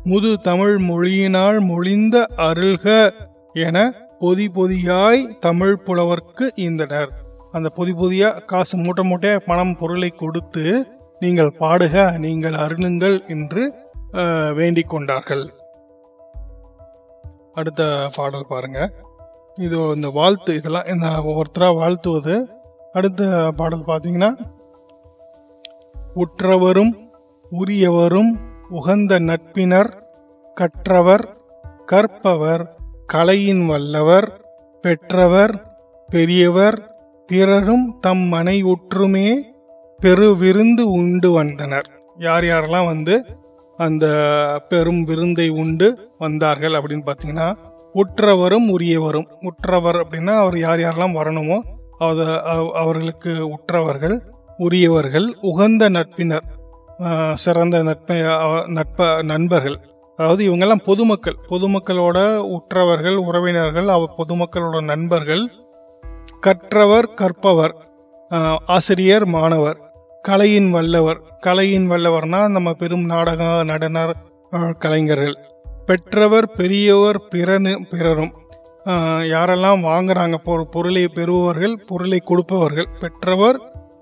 முது தமிழ் மொழியினால் மொழிந்த அருள்க என பொதி பொதியாய் தமிழ் புலவர்க்கு ஈந்தனர். அந்த பொதி பொதியா காசு மூட்டை மூட்டையாக பணம் பொருளை கொடுத்து நீங்கள் பாடுக நீங்கள் அருளுங்கள் என்று வேண்டிக் கொண்டார்கள். அடுத்த பாடல் பாருங்க. இது இந்த வாழ்த்து இதெல்லாம் இந்த ஒவ்வொருத்தராக வாழ்த்துவது. அடுத்த பாடல் பார்த்தீங்கன்னா உற்றவரும் உரியவரும் உகந்த நட்பினர் கற்றவர் கற்பவர் கலையின் வல்லவர் பெற்றவர் பெரியவர் பிறரும் தம் மனை உற்றுமே பெருவிருந்து உண்டு வந்தனர். யார் யாரெல்லாம் வந்து அந்த பெரும் விருந்தை உண்டு வந்தார்கள் அப்படின்னு பார்த்தீங்கன்னா உற்றவரும் உரியவரும். உற்றவர் அப்படின்னா அவர் யார் யாரெல்லாம் வரணுமோ அத- அவர்களுக்கு உற்றவர்கள் உரியவர்கள் உகந்த நட்பினர் சிறந்த நட்ப நட்ப நண்பர்கள். அதாவது இவங்கெல்லாம் பொதுமக்கள். பொதுமக்களோட உற்றவர்கள் உறவினர்கள் அவ பொதுமக்களோட நண்பர்கள். கற்றவர் கற்பவர் ஆசிரியர் மாணவர். கலையின் வல்லவர். கலையின் வல்லவர்னா நம்ம பெரும் நாடக நடனர் கலைஞர்கள். பெற்றவர் பெரியவர் பிறனு பிறரும். யாரெல்லாம் வாங்குறாங்க பொருளை பெறுபவர்கள் பொருளை கொடுப்பவர்கள். பெற்றவர்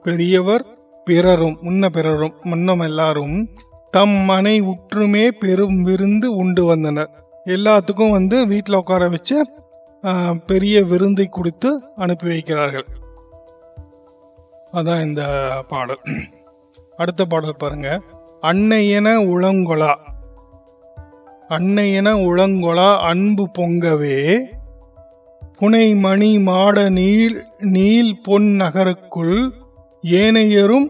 பெரியவர் பிறரும் முன்ன பிறரும் முன்னம் எல்லாரும் தம் மனை உற்றுமே பெரும் விருந்து உண்டு வந்தனர். எல்லாத்துக்கும் வந்து வீட்டில் உட்கார வச்சு பெரிய விருந்தை கொடுத்து அனுப்பி வைக்கிறார்கள். அதான் இந்த பாடல். அடுத்த பாடல் பாருங்க. அன்னையன உளங்கொலா அன்னையன உளங்கொளா அன்பு பொங்கவே. புனைமணி மாட நீல் நீள் பொன் நகருக்குள் ஏனையரும்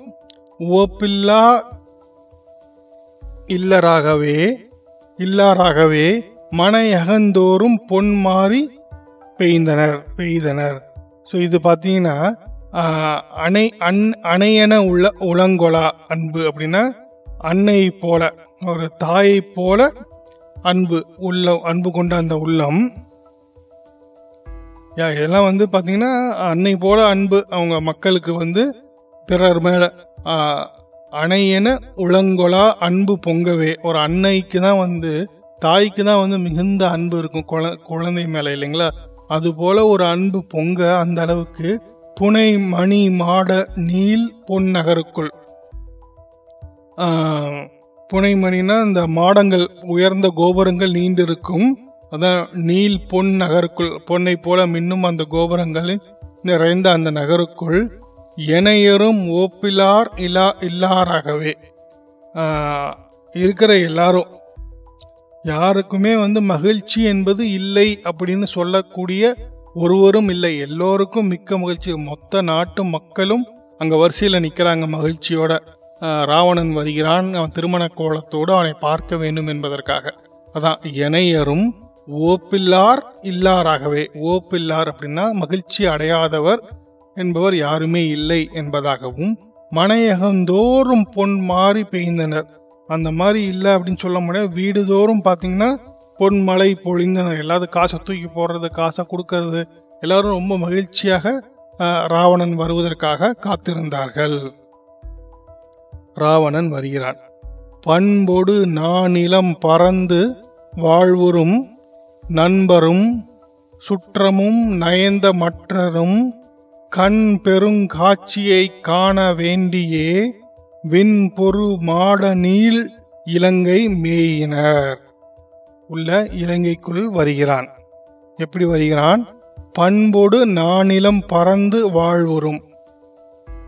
உவப்பில்லா இல்லராகவே. இல்லாராகவே மனையகந்தோறும் பொன் மாறி பெய்தனர் பெய்தனர். ஸோ இது பார்த்தீங்கன்னா அணை அன் அணையென உள்ள உளங்கொலா அன்பு அப்படின்னா அன்னை போல ஒரு தாயை போல அன்பு உள்ள அன்பு கொண்ட அந்த உள்ளம். யா இதெல்லாம் வந்து பார்த்தீங்கன்னா அன்னை போல அன்பு அவங்க மக்களுக்கு வந்து பிறர் மேல அணையென உளங்கொலா அன்பு பொங்கவே ஒரு அன்னைக்கு தான் வந்து தாய்க்கு தான் வந்து மிகுந்த அன்பு இருக்கும் குழ குழந்தை மேலே இல்லைங்களா? அது போல ஒரு அன்பு பொங்க அந்த அளவுக்கு புனை மணி மாட நீல் பொன் நகருக்குள். ஆஹ், புனைமணினா இந்த மாடங்கள் உயர்ந்த கோபுரங்கள் நீண்டிருக்கும். அதான் நீல் பொன் நகருக்குள் பொன்னை போல மின்னும் அந்த கோபுரங்கள் நிறைந்த அந்த நகருக்குள். எனையரும் ஓப்பிலார் இல்லா இல்லாராகவே. இருக்கிற எல்லாரும். யாருக்குமே வந்து மகிழ்ச்சி என்பது இல்லை அப்படின்னு சொல்லக்கூடிய ஒருவரும் இல்லை. எல்லோருக்கும் மிக்க மகிழ்ச்சி. மொத்த நாட்டு மக்களும் அங்க வரிசையில நிக்கிறாங்க மகிழ்ச்சியோட. ராவணன் வருகிறான். அவன் திருமண கோலத்தோடு அவனை பார்க்க வேண்டும் என்பதற்காக. அதான் இணையரும் ஓப்பில்லார் இல்லாராகவே. ஓப்பில்லார் அப்படின்னா மகிழ்ச்சி அடையாதவர் என்பவர் யாருமே இல்லை என்பதாகவும் மனையகந்தோறும் பொன் மாறி பெய்ந்தனர். அந்த மாதிரி இல்லை அப்படின்னு சொல்ல முடியாது. வீடுதோறும் பார்த்தீங்கன்னா பொன்மலை பொழிந்தனர் காசை தூக்கி போடுறது காசை கொடுக்கறது எல்லாரும் ரொம்ப மகிழ்ச்சியாக ராவணன் வருவதற்காக காத்திருந்தார்கள். ராவணன் வருகிறான். பண்பொடு நானிலம் பறந்து வாழ்வுறும் நண்பரும் சுற்றமும் நயந்த மற்றரும் கண் பெருங்காட்சியை காண வேண்டியே விண்பொரு மாட நீள் இலங்கை மேயினர். உள்ள இலங்கைக்குள் வருகிறான். எப்படி வருகிறான்? பண்போடு நானிலம் பறந்து வாழ்வுறும்.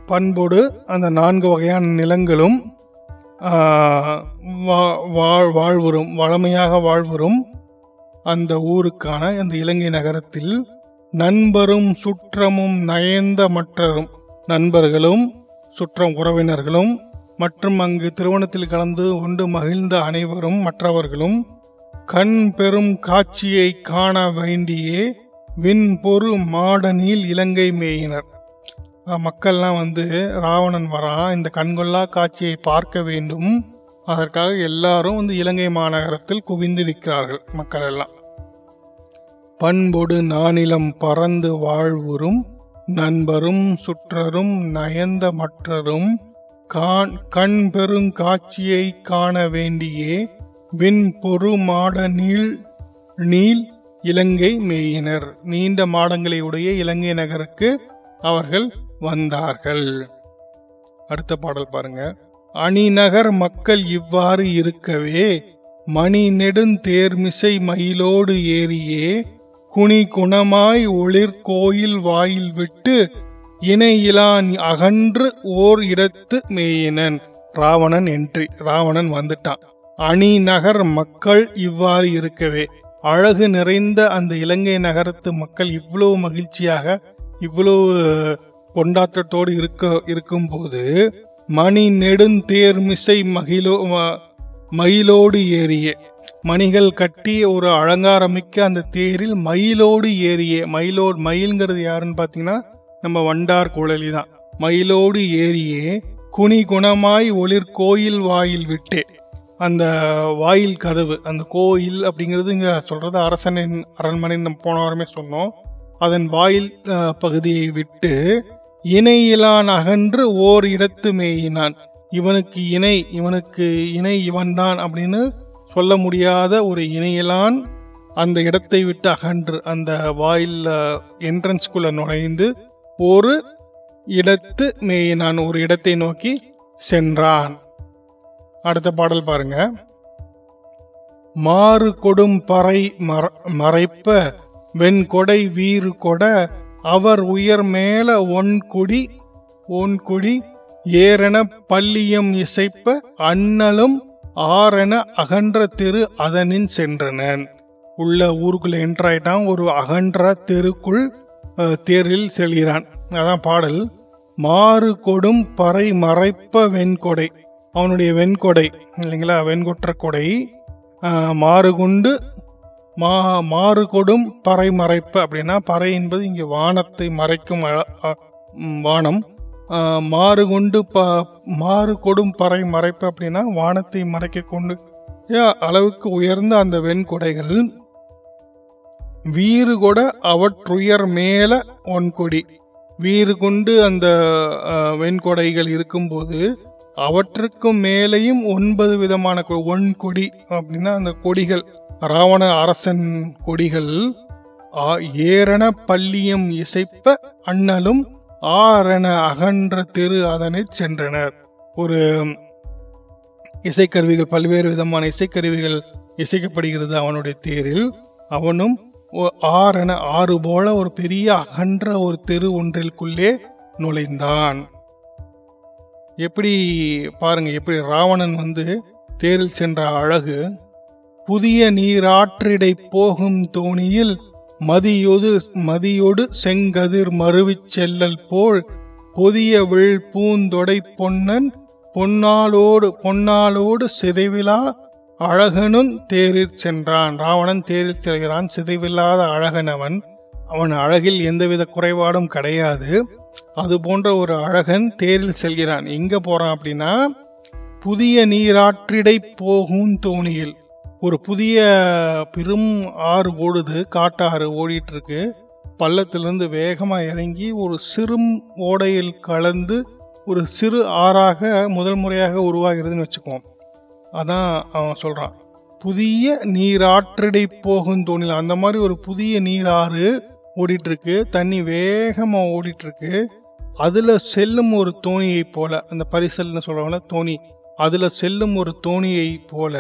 பண்போடு அந்த நான்கு வகையான நிலங்களும் வா- வாழ்- வாழ்வுறும் வளமையாக வாழ்வுறும் அந்த ஊருக்கான அந்த இலங்கை நகரத்தில் நண்பரும் சுற்றமும் நயந்த மற்றரும் நண்பர்களும் சுற்றம் உறவினர்களும் மற்றும் அங்கு திருமணத்தில் கலந்து கொண்டு மகிழ்ந்த அனைவரும் மற்றவர்களும் கண் பெரும் காட்சியை காண வேண்டியே விண்பொரு மாடனில் இலங்கை மேயினர். மக்கள்லாம் வந்து ராவணன் வரான் இந்த கண்கொள்ளா காட்சியை பார்க்க வேண்டும். அதற்காக எல்லாரும் வந்து இலங்கை மாநகரத்தில் குவிந்து நிற்கிறார்கள் மக்கள் எல்லாம் பண்பொடு நானிலம் பறந்து வாழ்வுறும் நண்பரும் சுற்றரும் நயந்த மற்றரும் காண் கண் பெருங்காட்சியை காண வேண்டியே விண்பொரு மாட நீள் நீள் இலங்கை மேயினர். நீண்ட மாடங்களை உடைய இலங்கை நகருக்கு அவர்கள் வந்தார்கள். அடுத்த பாடல் பாருங்க. அணிநகர் மக்கள் இவ்வாறு இருக்கவே மணி நெடுந்தேர்மிசை மயிலோடு ஏறியே குனி குணமாய் ஒளிர் கோயில் வாயில் விட்டு இணையிலான் அகன்று ஓர் இடத்து மேயினன். ராவணன் என்ட்ரி ராவணன் வந்துட்டான். அணிநகர் மக்கள் இவ்வாறு இருக்கவே. அழகு நிறைந்த அந்த இலங்கை நகரத்து மக்கள் இவ்வளவு மகிழ்ச்சியாக இவ்வளவு கொண்டாட்டத்தோடு இருக்க இருக்கும்போது மணி நெடுந்தேர்மிசை மகிழோ மயிலோடு ஏறிய. மணிகள் கட்டி ஒரு அலங்காரமிக்க அந்த தேரில் மயிலோடு ஏறிய. மயிலோடு மயில்ங்கிறது யாருன்னு பார்த்தீங்கன்னா நம்ம வண்டார் குழலி தான். மயிலோடு ஏறியே குனி குணமாய் ஒளிர் கோயில் வாயில் விட்டே. அந்த வாயில் கதவு அந்த கோயில் அப்படிங்கிறது இங்கே சொல்கிறது அரசனின் அரண்மனை நம்ம போன வாரமே சொன்னோம். அதன் வாயில் பகுதியை விட்டு இணையிலான் அகன்று ஓர் இடத்து மேயினான். இவனுக்கு இணை இவனுக்கு இணை இவன்தான் அப்படின்னு சொல்ல முடியாத ஒரு இணையிலான் அந்த இடத்தை விட்டு அகன்று அந்த வாயில் என்ட்ரன்ஸ்குள்ளே நுழைந்து ஒரு இடத்து மேயினான் ஒரு இடத்தை நோக்கி சென்றான். அடுத்த பாடல் பாருங்க. மாறு கொடும் பறை மற- மறைப்ப வெண்கொடை வீறு கொட அவர் உயர் மேல ஒன் குடி ஒன் குடி ஏரென பள்ளியம் இசைப்ப அண்ணலும் ஆறென அகன்ற தெரு அதனின் சென்றனன். உள்ள ஊருக்குள்ள என்ட்ராயிட்டான் ஒரு அகன்ற தெருக்குள் தேரில் செல்கிறான். அதான் பாடல். மாறு கொடும் பறை மறைப்ப வெண்கொடை அவனுடைய வெண்கொடை இல்லைங்களா? வெண்குற்ற கொடை மாறுகுண்டு மா மாறு கொடும் பறை மறைப்பு அப்படின்னா பறை என்பது இங்கே வானத்தை மறைக்கும் வானம். மாறுகொண்டு ப மாறு கொடும் பறை மறைப்பு அப்படின்னா வானத்தை மறைக்க கொண்டு அளவுக்கு உயர்ந்த அந்த வெண்கொடைகள். வீறு கூட அவற்றுயர் மேல ஒன்கொடி வீறு கொண்டு அந்த வெண்கொடைகள் இருக்கும்போது அவற்றுக்கும் மேலேயும் ஒன்பது விதமான ஒன் ஒன்கொடி அப்படின்னா அந்த கொடிகள். ராவண அரசன் கொடிகள் ஆ- ஏரண பள்ளியம் இசைப்ப அண்ணலும் ஆரண அகன்ற தெரு அதனை சென்றனர். ஒரு இசைக்கருவிகள் பல்வேறு விதமான இசைக்கருவிகள் இசைக்கப்படுகிறது அவனுடைய தேரில். அவனும் ஒ- ஆறென ஆறு போல ஒரு பெரிய அகன்ற ஒரு தெரு ஒன்றிற்குள்ளே நுழைந்தான். எப்படி பாருங்க எப்படி ராவணன் வந்து தேரில் சென்ற அழகு. புதிய நீராற்றிடை போகும் தோணியில் மதியொடு மதியொடு செங்கதிர் மருவிச் செல்லல் போல் புதிய விழ் பூந்தொடை பொன்னன் பொன்னாலோடு பொன்னாலோடு சிதைவிலா அழகனும் தேரில் சென்றான். ராவணன் தேரில் செல்கிறான். சிதைவில்லாத அழகன் அவன். அவன் அழகில் எந்தவித குறைபாடும் கிடையாது. அது போன்ற ஒரு அழகன் தேரில் செல்கிறான். எங்க போறான் அப்படின்னா புதிய நீராற்றிடை போகும் தோணியில். ஒரு புதிய பெரும் ஆறு ஓடுது காட்டாறு ஓடிட்டு இருக்கு பள்ளத்திலிருந்து வேகமாக இறங்கி ஒரு சிறும் ஓடையில் கலந்து ஒரு சிறு ஆறாக முதல் முறையாக உருவாகிறதுன்னு வச்சுக்குவோம். அதான் அவன் சொல்கிறான் புதிய நீராற்றிடை போகும் தோணில் அந்த மாதிரி ஒரு புதிய நீராறு ஓடிட்டுருக்கு தண்ணி வேகமாக ஓடிட்டுருக்கு. அதில் செல்லும் ஒரு தோணியை போல அந்த பரிசல்னு சொல்றவங்கள தோணி. அதில் செல்லும் ஒரு தோணியை போல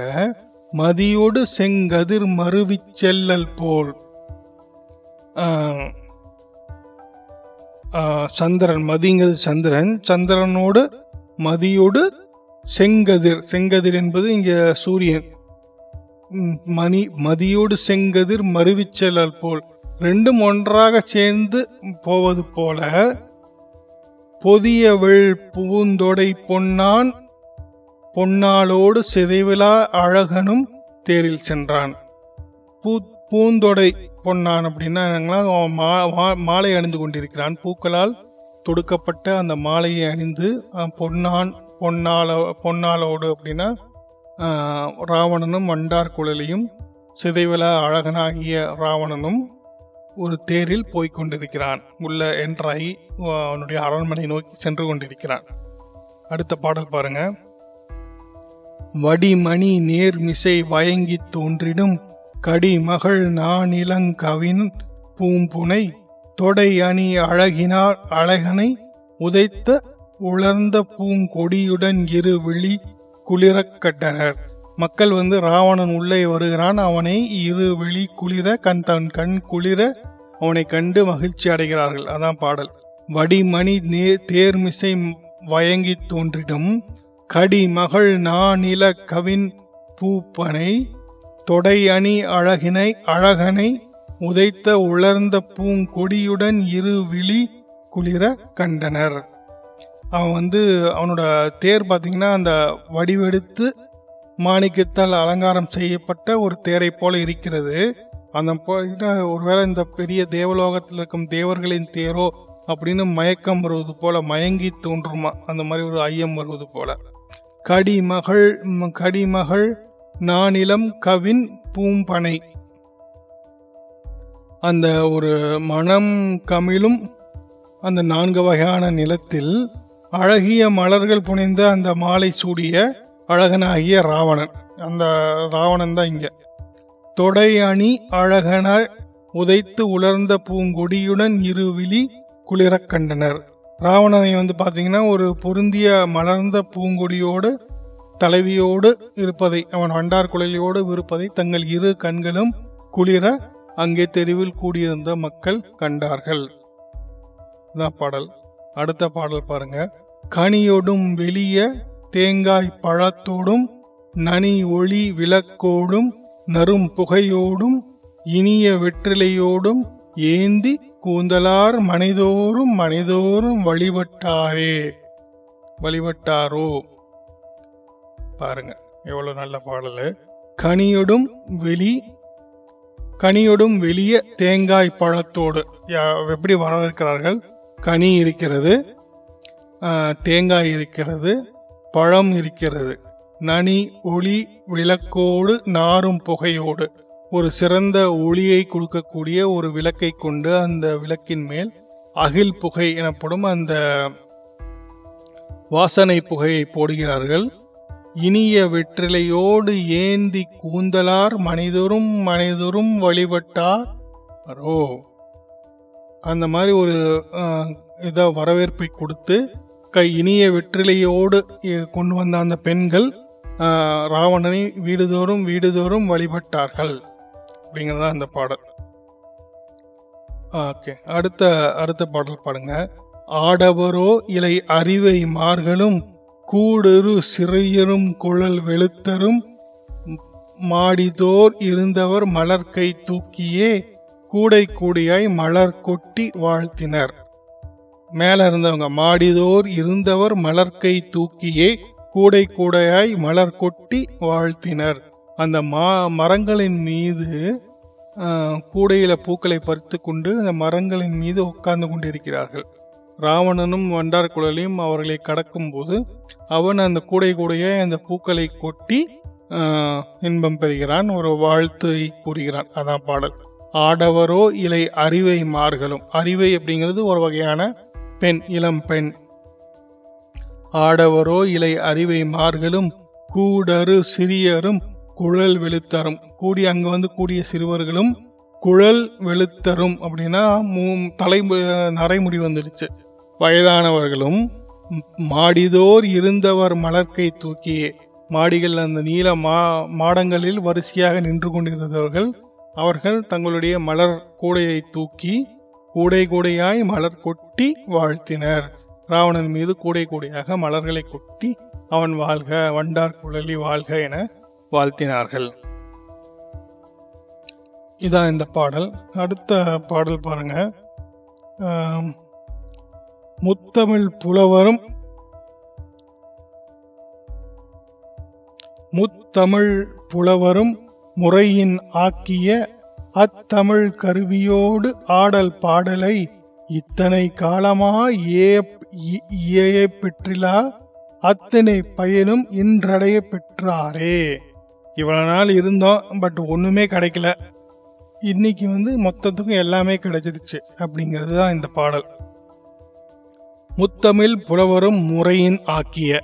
மதியோடு செங்கதிர் மருவி செல்லல் போல் சந்திரன் மதிங்கிறது சந்திரன். சந்திரனோடு மதியோடு செங்கதிர். செங்கதிர் என்பது இங்கே சூரியன். மணி மதியோடு செங்கதிர் மருவிச்செல்லல் போல். ரெண்டும் ஒன்றாக சேர்ந்து போவது போல பொதியவள் பூந்தொடை பொன்னான் பொன்னாளோடு சிதைவிலா அழகனும் தேரில் சென்றான். பூ பூந்தொடை பொன்னான் அப்படின்னா மா- மாலை அணிந்து கொண்டிருக்கிறான். பூக்களால் தொடுக்கப்பட்ட அந்த மாலையை அணிந்து பொன்னான் பொன்னால பொன்னாளோடு அப்படின்னா ராவணனும் வண்டார் குழலியும் சிதைவிலா அழகனாகிய ராவணனும் ஒரு தேரில் போய்க் கொண்டிருக்கிறான். உள்ள என்றாகி அவனுடைய அரண்மனை நோக்கி சென்று கொண்டிருக்கிறான். அடுத்த பாடல் பாருங்க. வடிமணி நேர்மிசை வயங்கித் தோன்றிடும் கடிமகள் நானிலங்கவின் பூம்புனை தொடை அணி அழகினார் அழகனை உதைத்த உலர்ந்த பூங்கொடியுடன் இரு விழி குளிரக் கட்டனர். மக்கள் வந்து ராவணன் உள்ளே வருகிறான். அவனை இரு விழி குளிர கண் தன் கண் குளிர அவனை கண்டு மகிழ்ச்சி அடைகிறார்கள். அதான் பாடல். வடிமணி நே தேர்மிசை வயங்கித் தோன்றிடும். கடிமகள் நானில கவின் பூப்பனை தொடை அணி அழகினை அழகனை உதைத்த உலர்ந்த பூங்கொடியுடன் இரு விழி குளிர கண்டனர். அவன் வந்து அவனோட தேர் பார்த்தீங்கன்னா அந்த வடிவெடுத்து மாணிக்கத்தால் அலங்காரம் செய்யப்பட்ட ஒரு தேரை போல இருக்கிறது. அந்த ஒருவேளை இந்த பெரிய தேவலோகத்தில் இருக்கும் தேவர்களின் தேரோ அப்படின்னு மயக்கம் வருவது போல மயங்கி தோன்றுமா? அந்த மாதிரி ஒரு ஐயம் வருவது போல. கடிமகள் கடிமகள் நானிலம் கவின் பூம்பனை. அந்த ஒரு மனம் கமிழும் அந்த நான்கு வகையான நிலத்தில் அழகிய மலர்கள் புனைந்த அந்த மாலை சூடிய அழகனாகிய ராவணன். அந்த ராவணன் தான் இங்க. தொடை அணி அழகன உதைத்து உலர்ந்த பூங்கொடியுடன் இருவிழி குளிரக் கண்டனர். ராவணனை வந்து பார்த்தீங்கன்னா ஒரு பொருந்திய மலர்ந்த பூங்கொடியோடு தலைவியோடு இருப்பதை அவன் வண்டார் குழலியோடு இருப்பதை தங்கள் இரு கண்களும் குளிர அங்கே தெருவில் கூடியிருந்த மக்கள் கண்டார்கள். பாடல். அடுத்த பாடல் பாருங்க. கனியோடும் வெளிய தேங்காய் பழத்தோடும் நனி ஒளி விளக்கோடும் நரும் புகையோடும் இனிய வெற்றிலையோடும் ஏந்தி கூந்தலார் மனிதோறும் மனிதோறும் வழிபட்டாரே. வழிபட்டாரோ? பாருங்க எவ்வளவு நல்ல பாடல். கனியொடும் வெளி கனியொடும் வெளிய தேங்காய் பழத்தோடு. யா- எப்படி வரவேற்கிறார்கள்? கனி இருக்கிறது தேங்காய் இருக்கிறது பழம் இருக்கிறது. நனி ஒளி விளக்கோடு நாரும் புகையோடு. ஒரு சிறந்த ஒளியை கொடுக்கக்கூடிய ஒரு விளக்கை கொண்டு அந்த விளக்கின் மேல் அகில் புகை எனப்படும் அந்த வாசனை புகையை போடுகிறார்கள். இனிய வெற்றிலையோடு ஏந்தி கூந்தலார் மனிதரும் மனிதரும் வழிபட்டார். அரோ அந்த மாதிரி ஒரு இதை வரவேற்பை கொடுத்து கை இனிய வெற்றிலையோடு கொண்டு வந்த அந்த பெண்கள் ராவணனை வீடுதோறும் வீடுதோறும் வழிபட்டார்கள். அப்படிங்கிறது தான் அந்த பாடல். ஓகே அடுத்த அடுத்த பாடல் பாடுங்க. ஆடவரோ இலை அறிவை மார்களும் கூடுரு சிறையரும் குழல் வெளுத்தரும் மாடிதோர் இருந்தவர் மலர்கை தூக்கியே கூடை கூடியாய் மலர் கொட்டி வாழ்த்தினர். மேல இருந்தவங்க மாடிதோர் இருந்தவர் மலர்கை தூக்கியே கூடை கூடையாய் மலர் கொட்டி வாழ்த்தினர். அந்த மா மரங்களின் மீது கூடையில பூக்களை பறித்து கொண்டு அந்த மரங்களின் மீது உட்கார்ந்து கொண்டிருக்கிறார்கள். ராவணனும் வண்டார் குழலையும் அவர்களை கடக்கும்போது அவன் அந்த கூடை கூடையே அந்த பூக்களை கொட்டி இன்பம் பெறுகிறான் ஒரு வாழ்த்தை கூறுகிறான். அதான் பாடல். ஆடவரோ இலை அறிவை மார்களும். அறிவை அப்படிங்கிறது ஒரு வகையான பெண் இளம் பெண். ஆடவரோ இலை அறிவை மார்களும் கூடரு சிறியரும் குழல் வெளுத்தரும். கூடி அங்க வந்து கூடிய சிறுவர்களும் குழல் வெளுத்தரும் அப்படின்னா மூ- தலை நரைமுடி வந்துடுச்சு. வயதானவர்களும் மாடிதோர் இருந்தவர் மலர்க்கை தூக்கியே. மாடிகள் அந்த நீல மா மாடங்களில் வரிசையாக நின்று கொண்டிருந்தவர்கள் அவர்கள் தங்களுடைய மலர் கூடையை தூக்கி கூடை கூடையாய் மலர் கொட்டி வாழ்த்தினர். ராவணன் மீது கூடை கூடையாக மலர்களை கொட்டி அவன் வாழ்க வண்டார் குழலி வாழ்க என வாழ்த்தினார்கள். இதான் இந்த பாடல். அடுத்த பாடல் பாருங்க. முத்தமிழ் புலவரும் முத்தமிழ் புலவரும் முறையின் ஆக்கிய அத்தமிழ் கருவியோடு ஆடல் பாடலை இத்தனை காலமா ஏ இ- பெற்றிலா? அத்தனை பயனும் இன்றடைய பெற்றாரே. இவ்வளவு நாள் இருந்தோம் பட் ஒண்ணுமே கிடைக்கல. இன்னைக்கு வந்து மொத்தத்துக்கும் எல்லாமே கிடைச்சிருச்சு அப்படிங்கிறது தான் இந்த பாடல். முத்தமிழ் புலவரும் முறையின் ஆக்கிய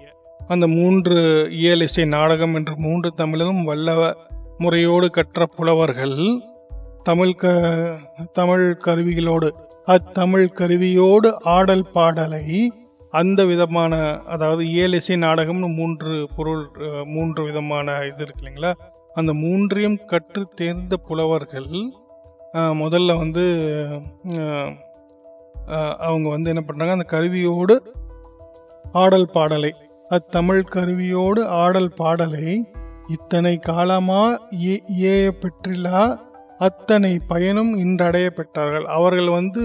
அந்த மூன்று இயலிசை நாடகம் என்று மூன்று தமிழும் வல்லவ முறையோடு கற்ற புலவர்கள் தமிழ் க தமிழ் கருவிகளோடு அத்தமிழ் கருவியோடு ஆடல் பாடலை அந்த விதமான அதாவது இயலிசை நாடகம்னு மூன்று பொருள் மூன்று விதமான இது இருக்கு இல்லைங்களா? அந்த மூன்றையும் கற்று தேர்ந்த புலவர்கள் முதல்ல வந்து அவங்க வந்து என்ன பண்ணுறாங்க அந்த கருவியோடு ஆடல் பாடலை அத்தமிழ் கருவியோடு ஆடல் பாடலை இத்தனை காலமாக ஏ- ஏய பெற்றிலா? அத்தனை பயனும் இன்றடைய பெற்றார்கள் அவர்கள் வந்து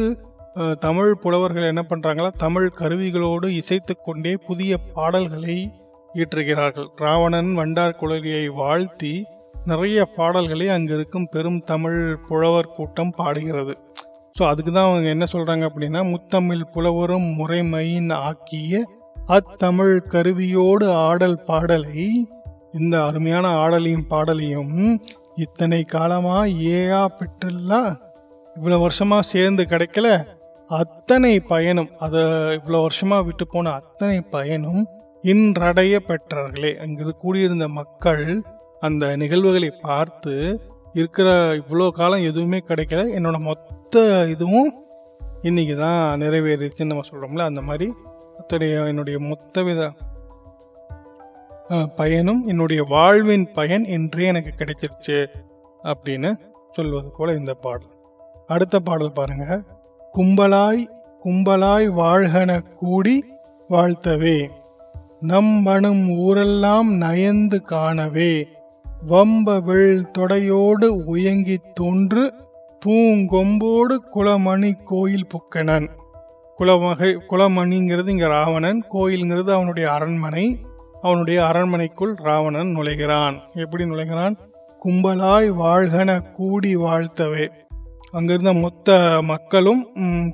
தமிழ் புலவர்கள் என்ன பண்ணுறாங்களா தமிழ் கருவிகளோடு இசைத்து கொண்டே புதிய பாடல்களை இயற்றுகிறார்கள். ராவணன் வண்டார் குழலியை வாழ்த்தி நிறைய பாடல்களை அங்கே இருக்கும் பெரும் தமிழ் புலவர் கூட்டம் பாடுகிறது. ஸோ அதுக்கு தான் அவங்க என்ன சொல்கிறாங்க அப்படின்னா முத்தமிழ் புலவரும் முறைமையின் ஆக்கிய அத்தமிழ் கருவியோடு ஆடல் பாடலை இந்த அருமையான ஆடலையும் பாடலையும் இத்தனை காலமா ஏயா பெற்றுலாம் இவ்வளோ வருஷமா சேர்ந்து கிடைக்கல. அத்தனை பயனும் அதை இவ்வளோ வருஷமா விட்டு போன அத்தனை பயனும் இன்றடைய பெற்றார்களே அங்கிருந்து கூடியிருந்த மக்கள் அந்த நிகழ்வுகளை பார்த்து இருக்கிற இவ்வளோ காலம் எதுவுமே கிடைக்கல. என்னோட மொத்த இதுவும் இன்னைக்கு தான் நிறைவேறிச்சுன்னு நம்ம சொல்கிறோம்ல அந்த மாதிரி. அத்தனை என்னுடைய மொத்த வித பயனும் என்னுடைய வாழ்வின் பயன் என்றே எனக்கு கிடைச்சிருச்சு அப்படின்னு சொல்வது போல இந்த பாடல். அடுத்த பாடல் பாருங்க. கும்பலாய் கும்பலாய் வாழ்கன கூடி வாழ்த்தவே. நம்பனும் ஊரெல்லாம் நயந்து காணவே. வம்பவிழ் தொடையோடு உயங்கித் தோன்று பூங்கொம்போடு குளமணி கோயில் புக்கணன். குளமகை குலமணிங்கிறது இங்க ராவணன் கோயில்ங்கிறது அவனுடைய அரண்மனை. அவனுடைய அரண்மனைக்குள் ராவணன் நுழைகிறான். எப்படி நுழைகிறான்? கும்பலாய் வாழ்கன கூடி வாழ்த்தவே. அங்கிருந்த மொத்த மக்களும்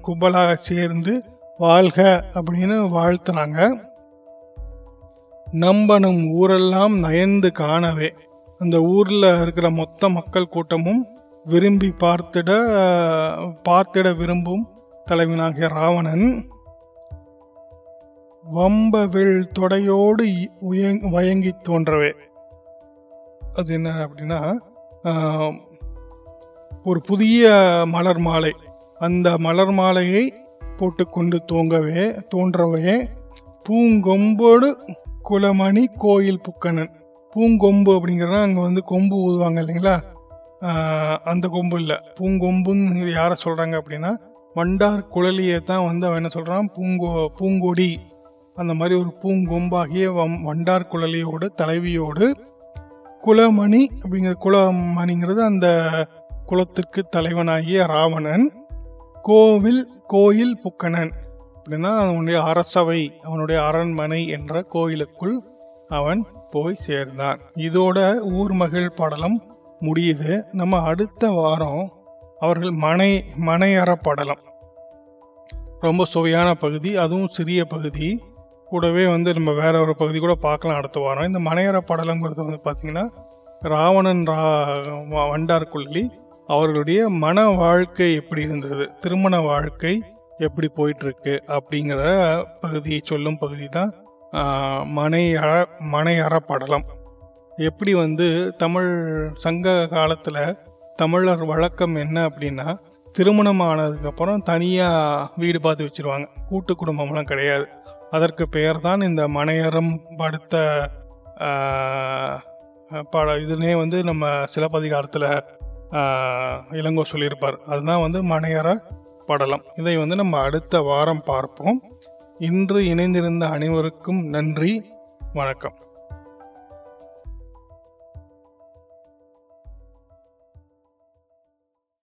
கும்பலாக சேர்ந்து வாழ்க அப்படின்னு வாழ்த்துறாங்க. நம்பனும் ஊரெல்லாம் நயந்து காணவே. அந்த ஊரில் இருக்கிற மொத்த மக்கள் கூட்டமும் விரும்பி பார்த்திட பார்த்திட விரும்பும் தலைவனாகிய ராவணன். வம்பவில் தொடையோடு உயங் வயங்கி தோன்றவே. அது என்ன அப்படின்னா ஒரு புதிய மலர் மாலை. அந்த மலர் மாலையை போட்டுக்கொண்டு தூங்கவே தோன்றவே பூங்கொம்போடு குலமணி கோயில் புக்கணன் பூங்கொம்பு அப்படிங்கிறனா அங்கே வந்து கொம்பு ஊதுவாங்க இல்லைங்களா? அந்த கொம்பு இல்லை. பூங்கொம்புன்னு யாரை சொல்கிறாங்க அப்படின்னா வண்டார் குழலியை தான் வந்து அவன் என்ன சொல்கிறான் பூங்கோ பூங்கொடி அந்த மாதிரி ஒரு பூங்கொம்பாகிய வம்- வண்டார் குழலியோடு தலைவியோடு குலமணி அப்படிங்கிற குலமணிங்கிறது அந்த குலத்துக்கு தலைவனாகிய ராவணன் கோவில் கோயில் புக்கணன் அப்படின்னா அவனுடைய அரசவை அவனுடைய அரண்மனை என்ற கோயிலுக்குள் அவன் போய் சேர்ந்தான். இதோட ஊர் மகிழ் படலம் முடியுது. நம்ம அடுத்த வாரம் அவர்கள் மனை மனையற படலம். ரொம்ப சுவையான பகுதி அதுவும் சிறிய பகுதி. கூடவே வந்து நம்ம வேற ஒரு பகுதி கூட பார்க்கலாம் அடுத்த வாரம். இந்த மனையற படலங்கிறது வந்து பார்த்தீங்கன்னா ராவணன் ரா வண்டார்குள்ளி அவர்களுடைய மன வாழ்க்கை எப்படி இருந்தது? திருமண வாழ்க்கை எப்படி போயிட்டுருக்கு? அப்படிங்கிற பகுதியை சொல்லும் பகுதி தான் மனையற மனையற படலம். எப்படி வந்து தமிழ் சங்க காலத்தில் தமிழர் வழக்கம் என்ன அப்படின்னா திருமணம் ஆனதுக்கப்புறம் தனியாக வீடு பார்த்து வச்சுருவாங்க. கூட்டு குடும்பம்லாம் கிடையாது. அதற்கு பெயர்தான் இந்த மனையறம் படுத்த பாட பட இதுனே வந்து நம்ம சிலப்பதிகாரத்தில் இளங்கோ சொல்லியிருப்பார். அதுதான் வந்து மனையற படலம். இதை வந்து நம்ம அடுத்த வாரம் பார்ப்போம். இன்று இணைந்திருந்த அனைவருக்கும் நன்றி வணக்கம்.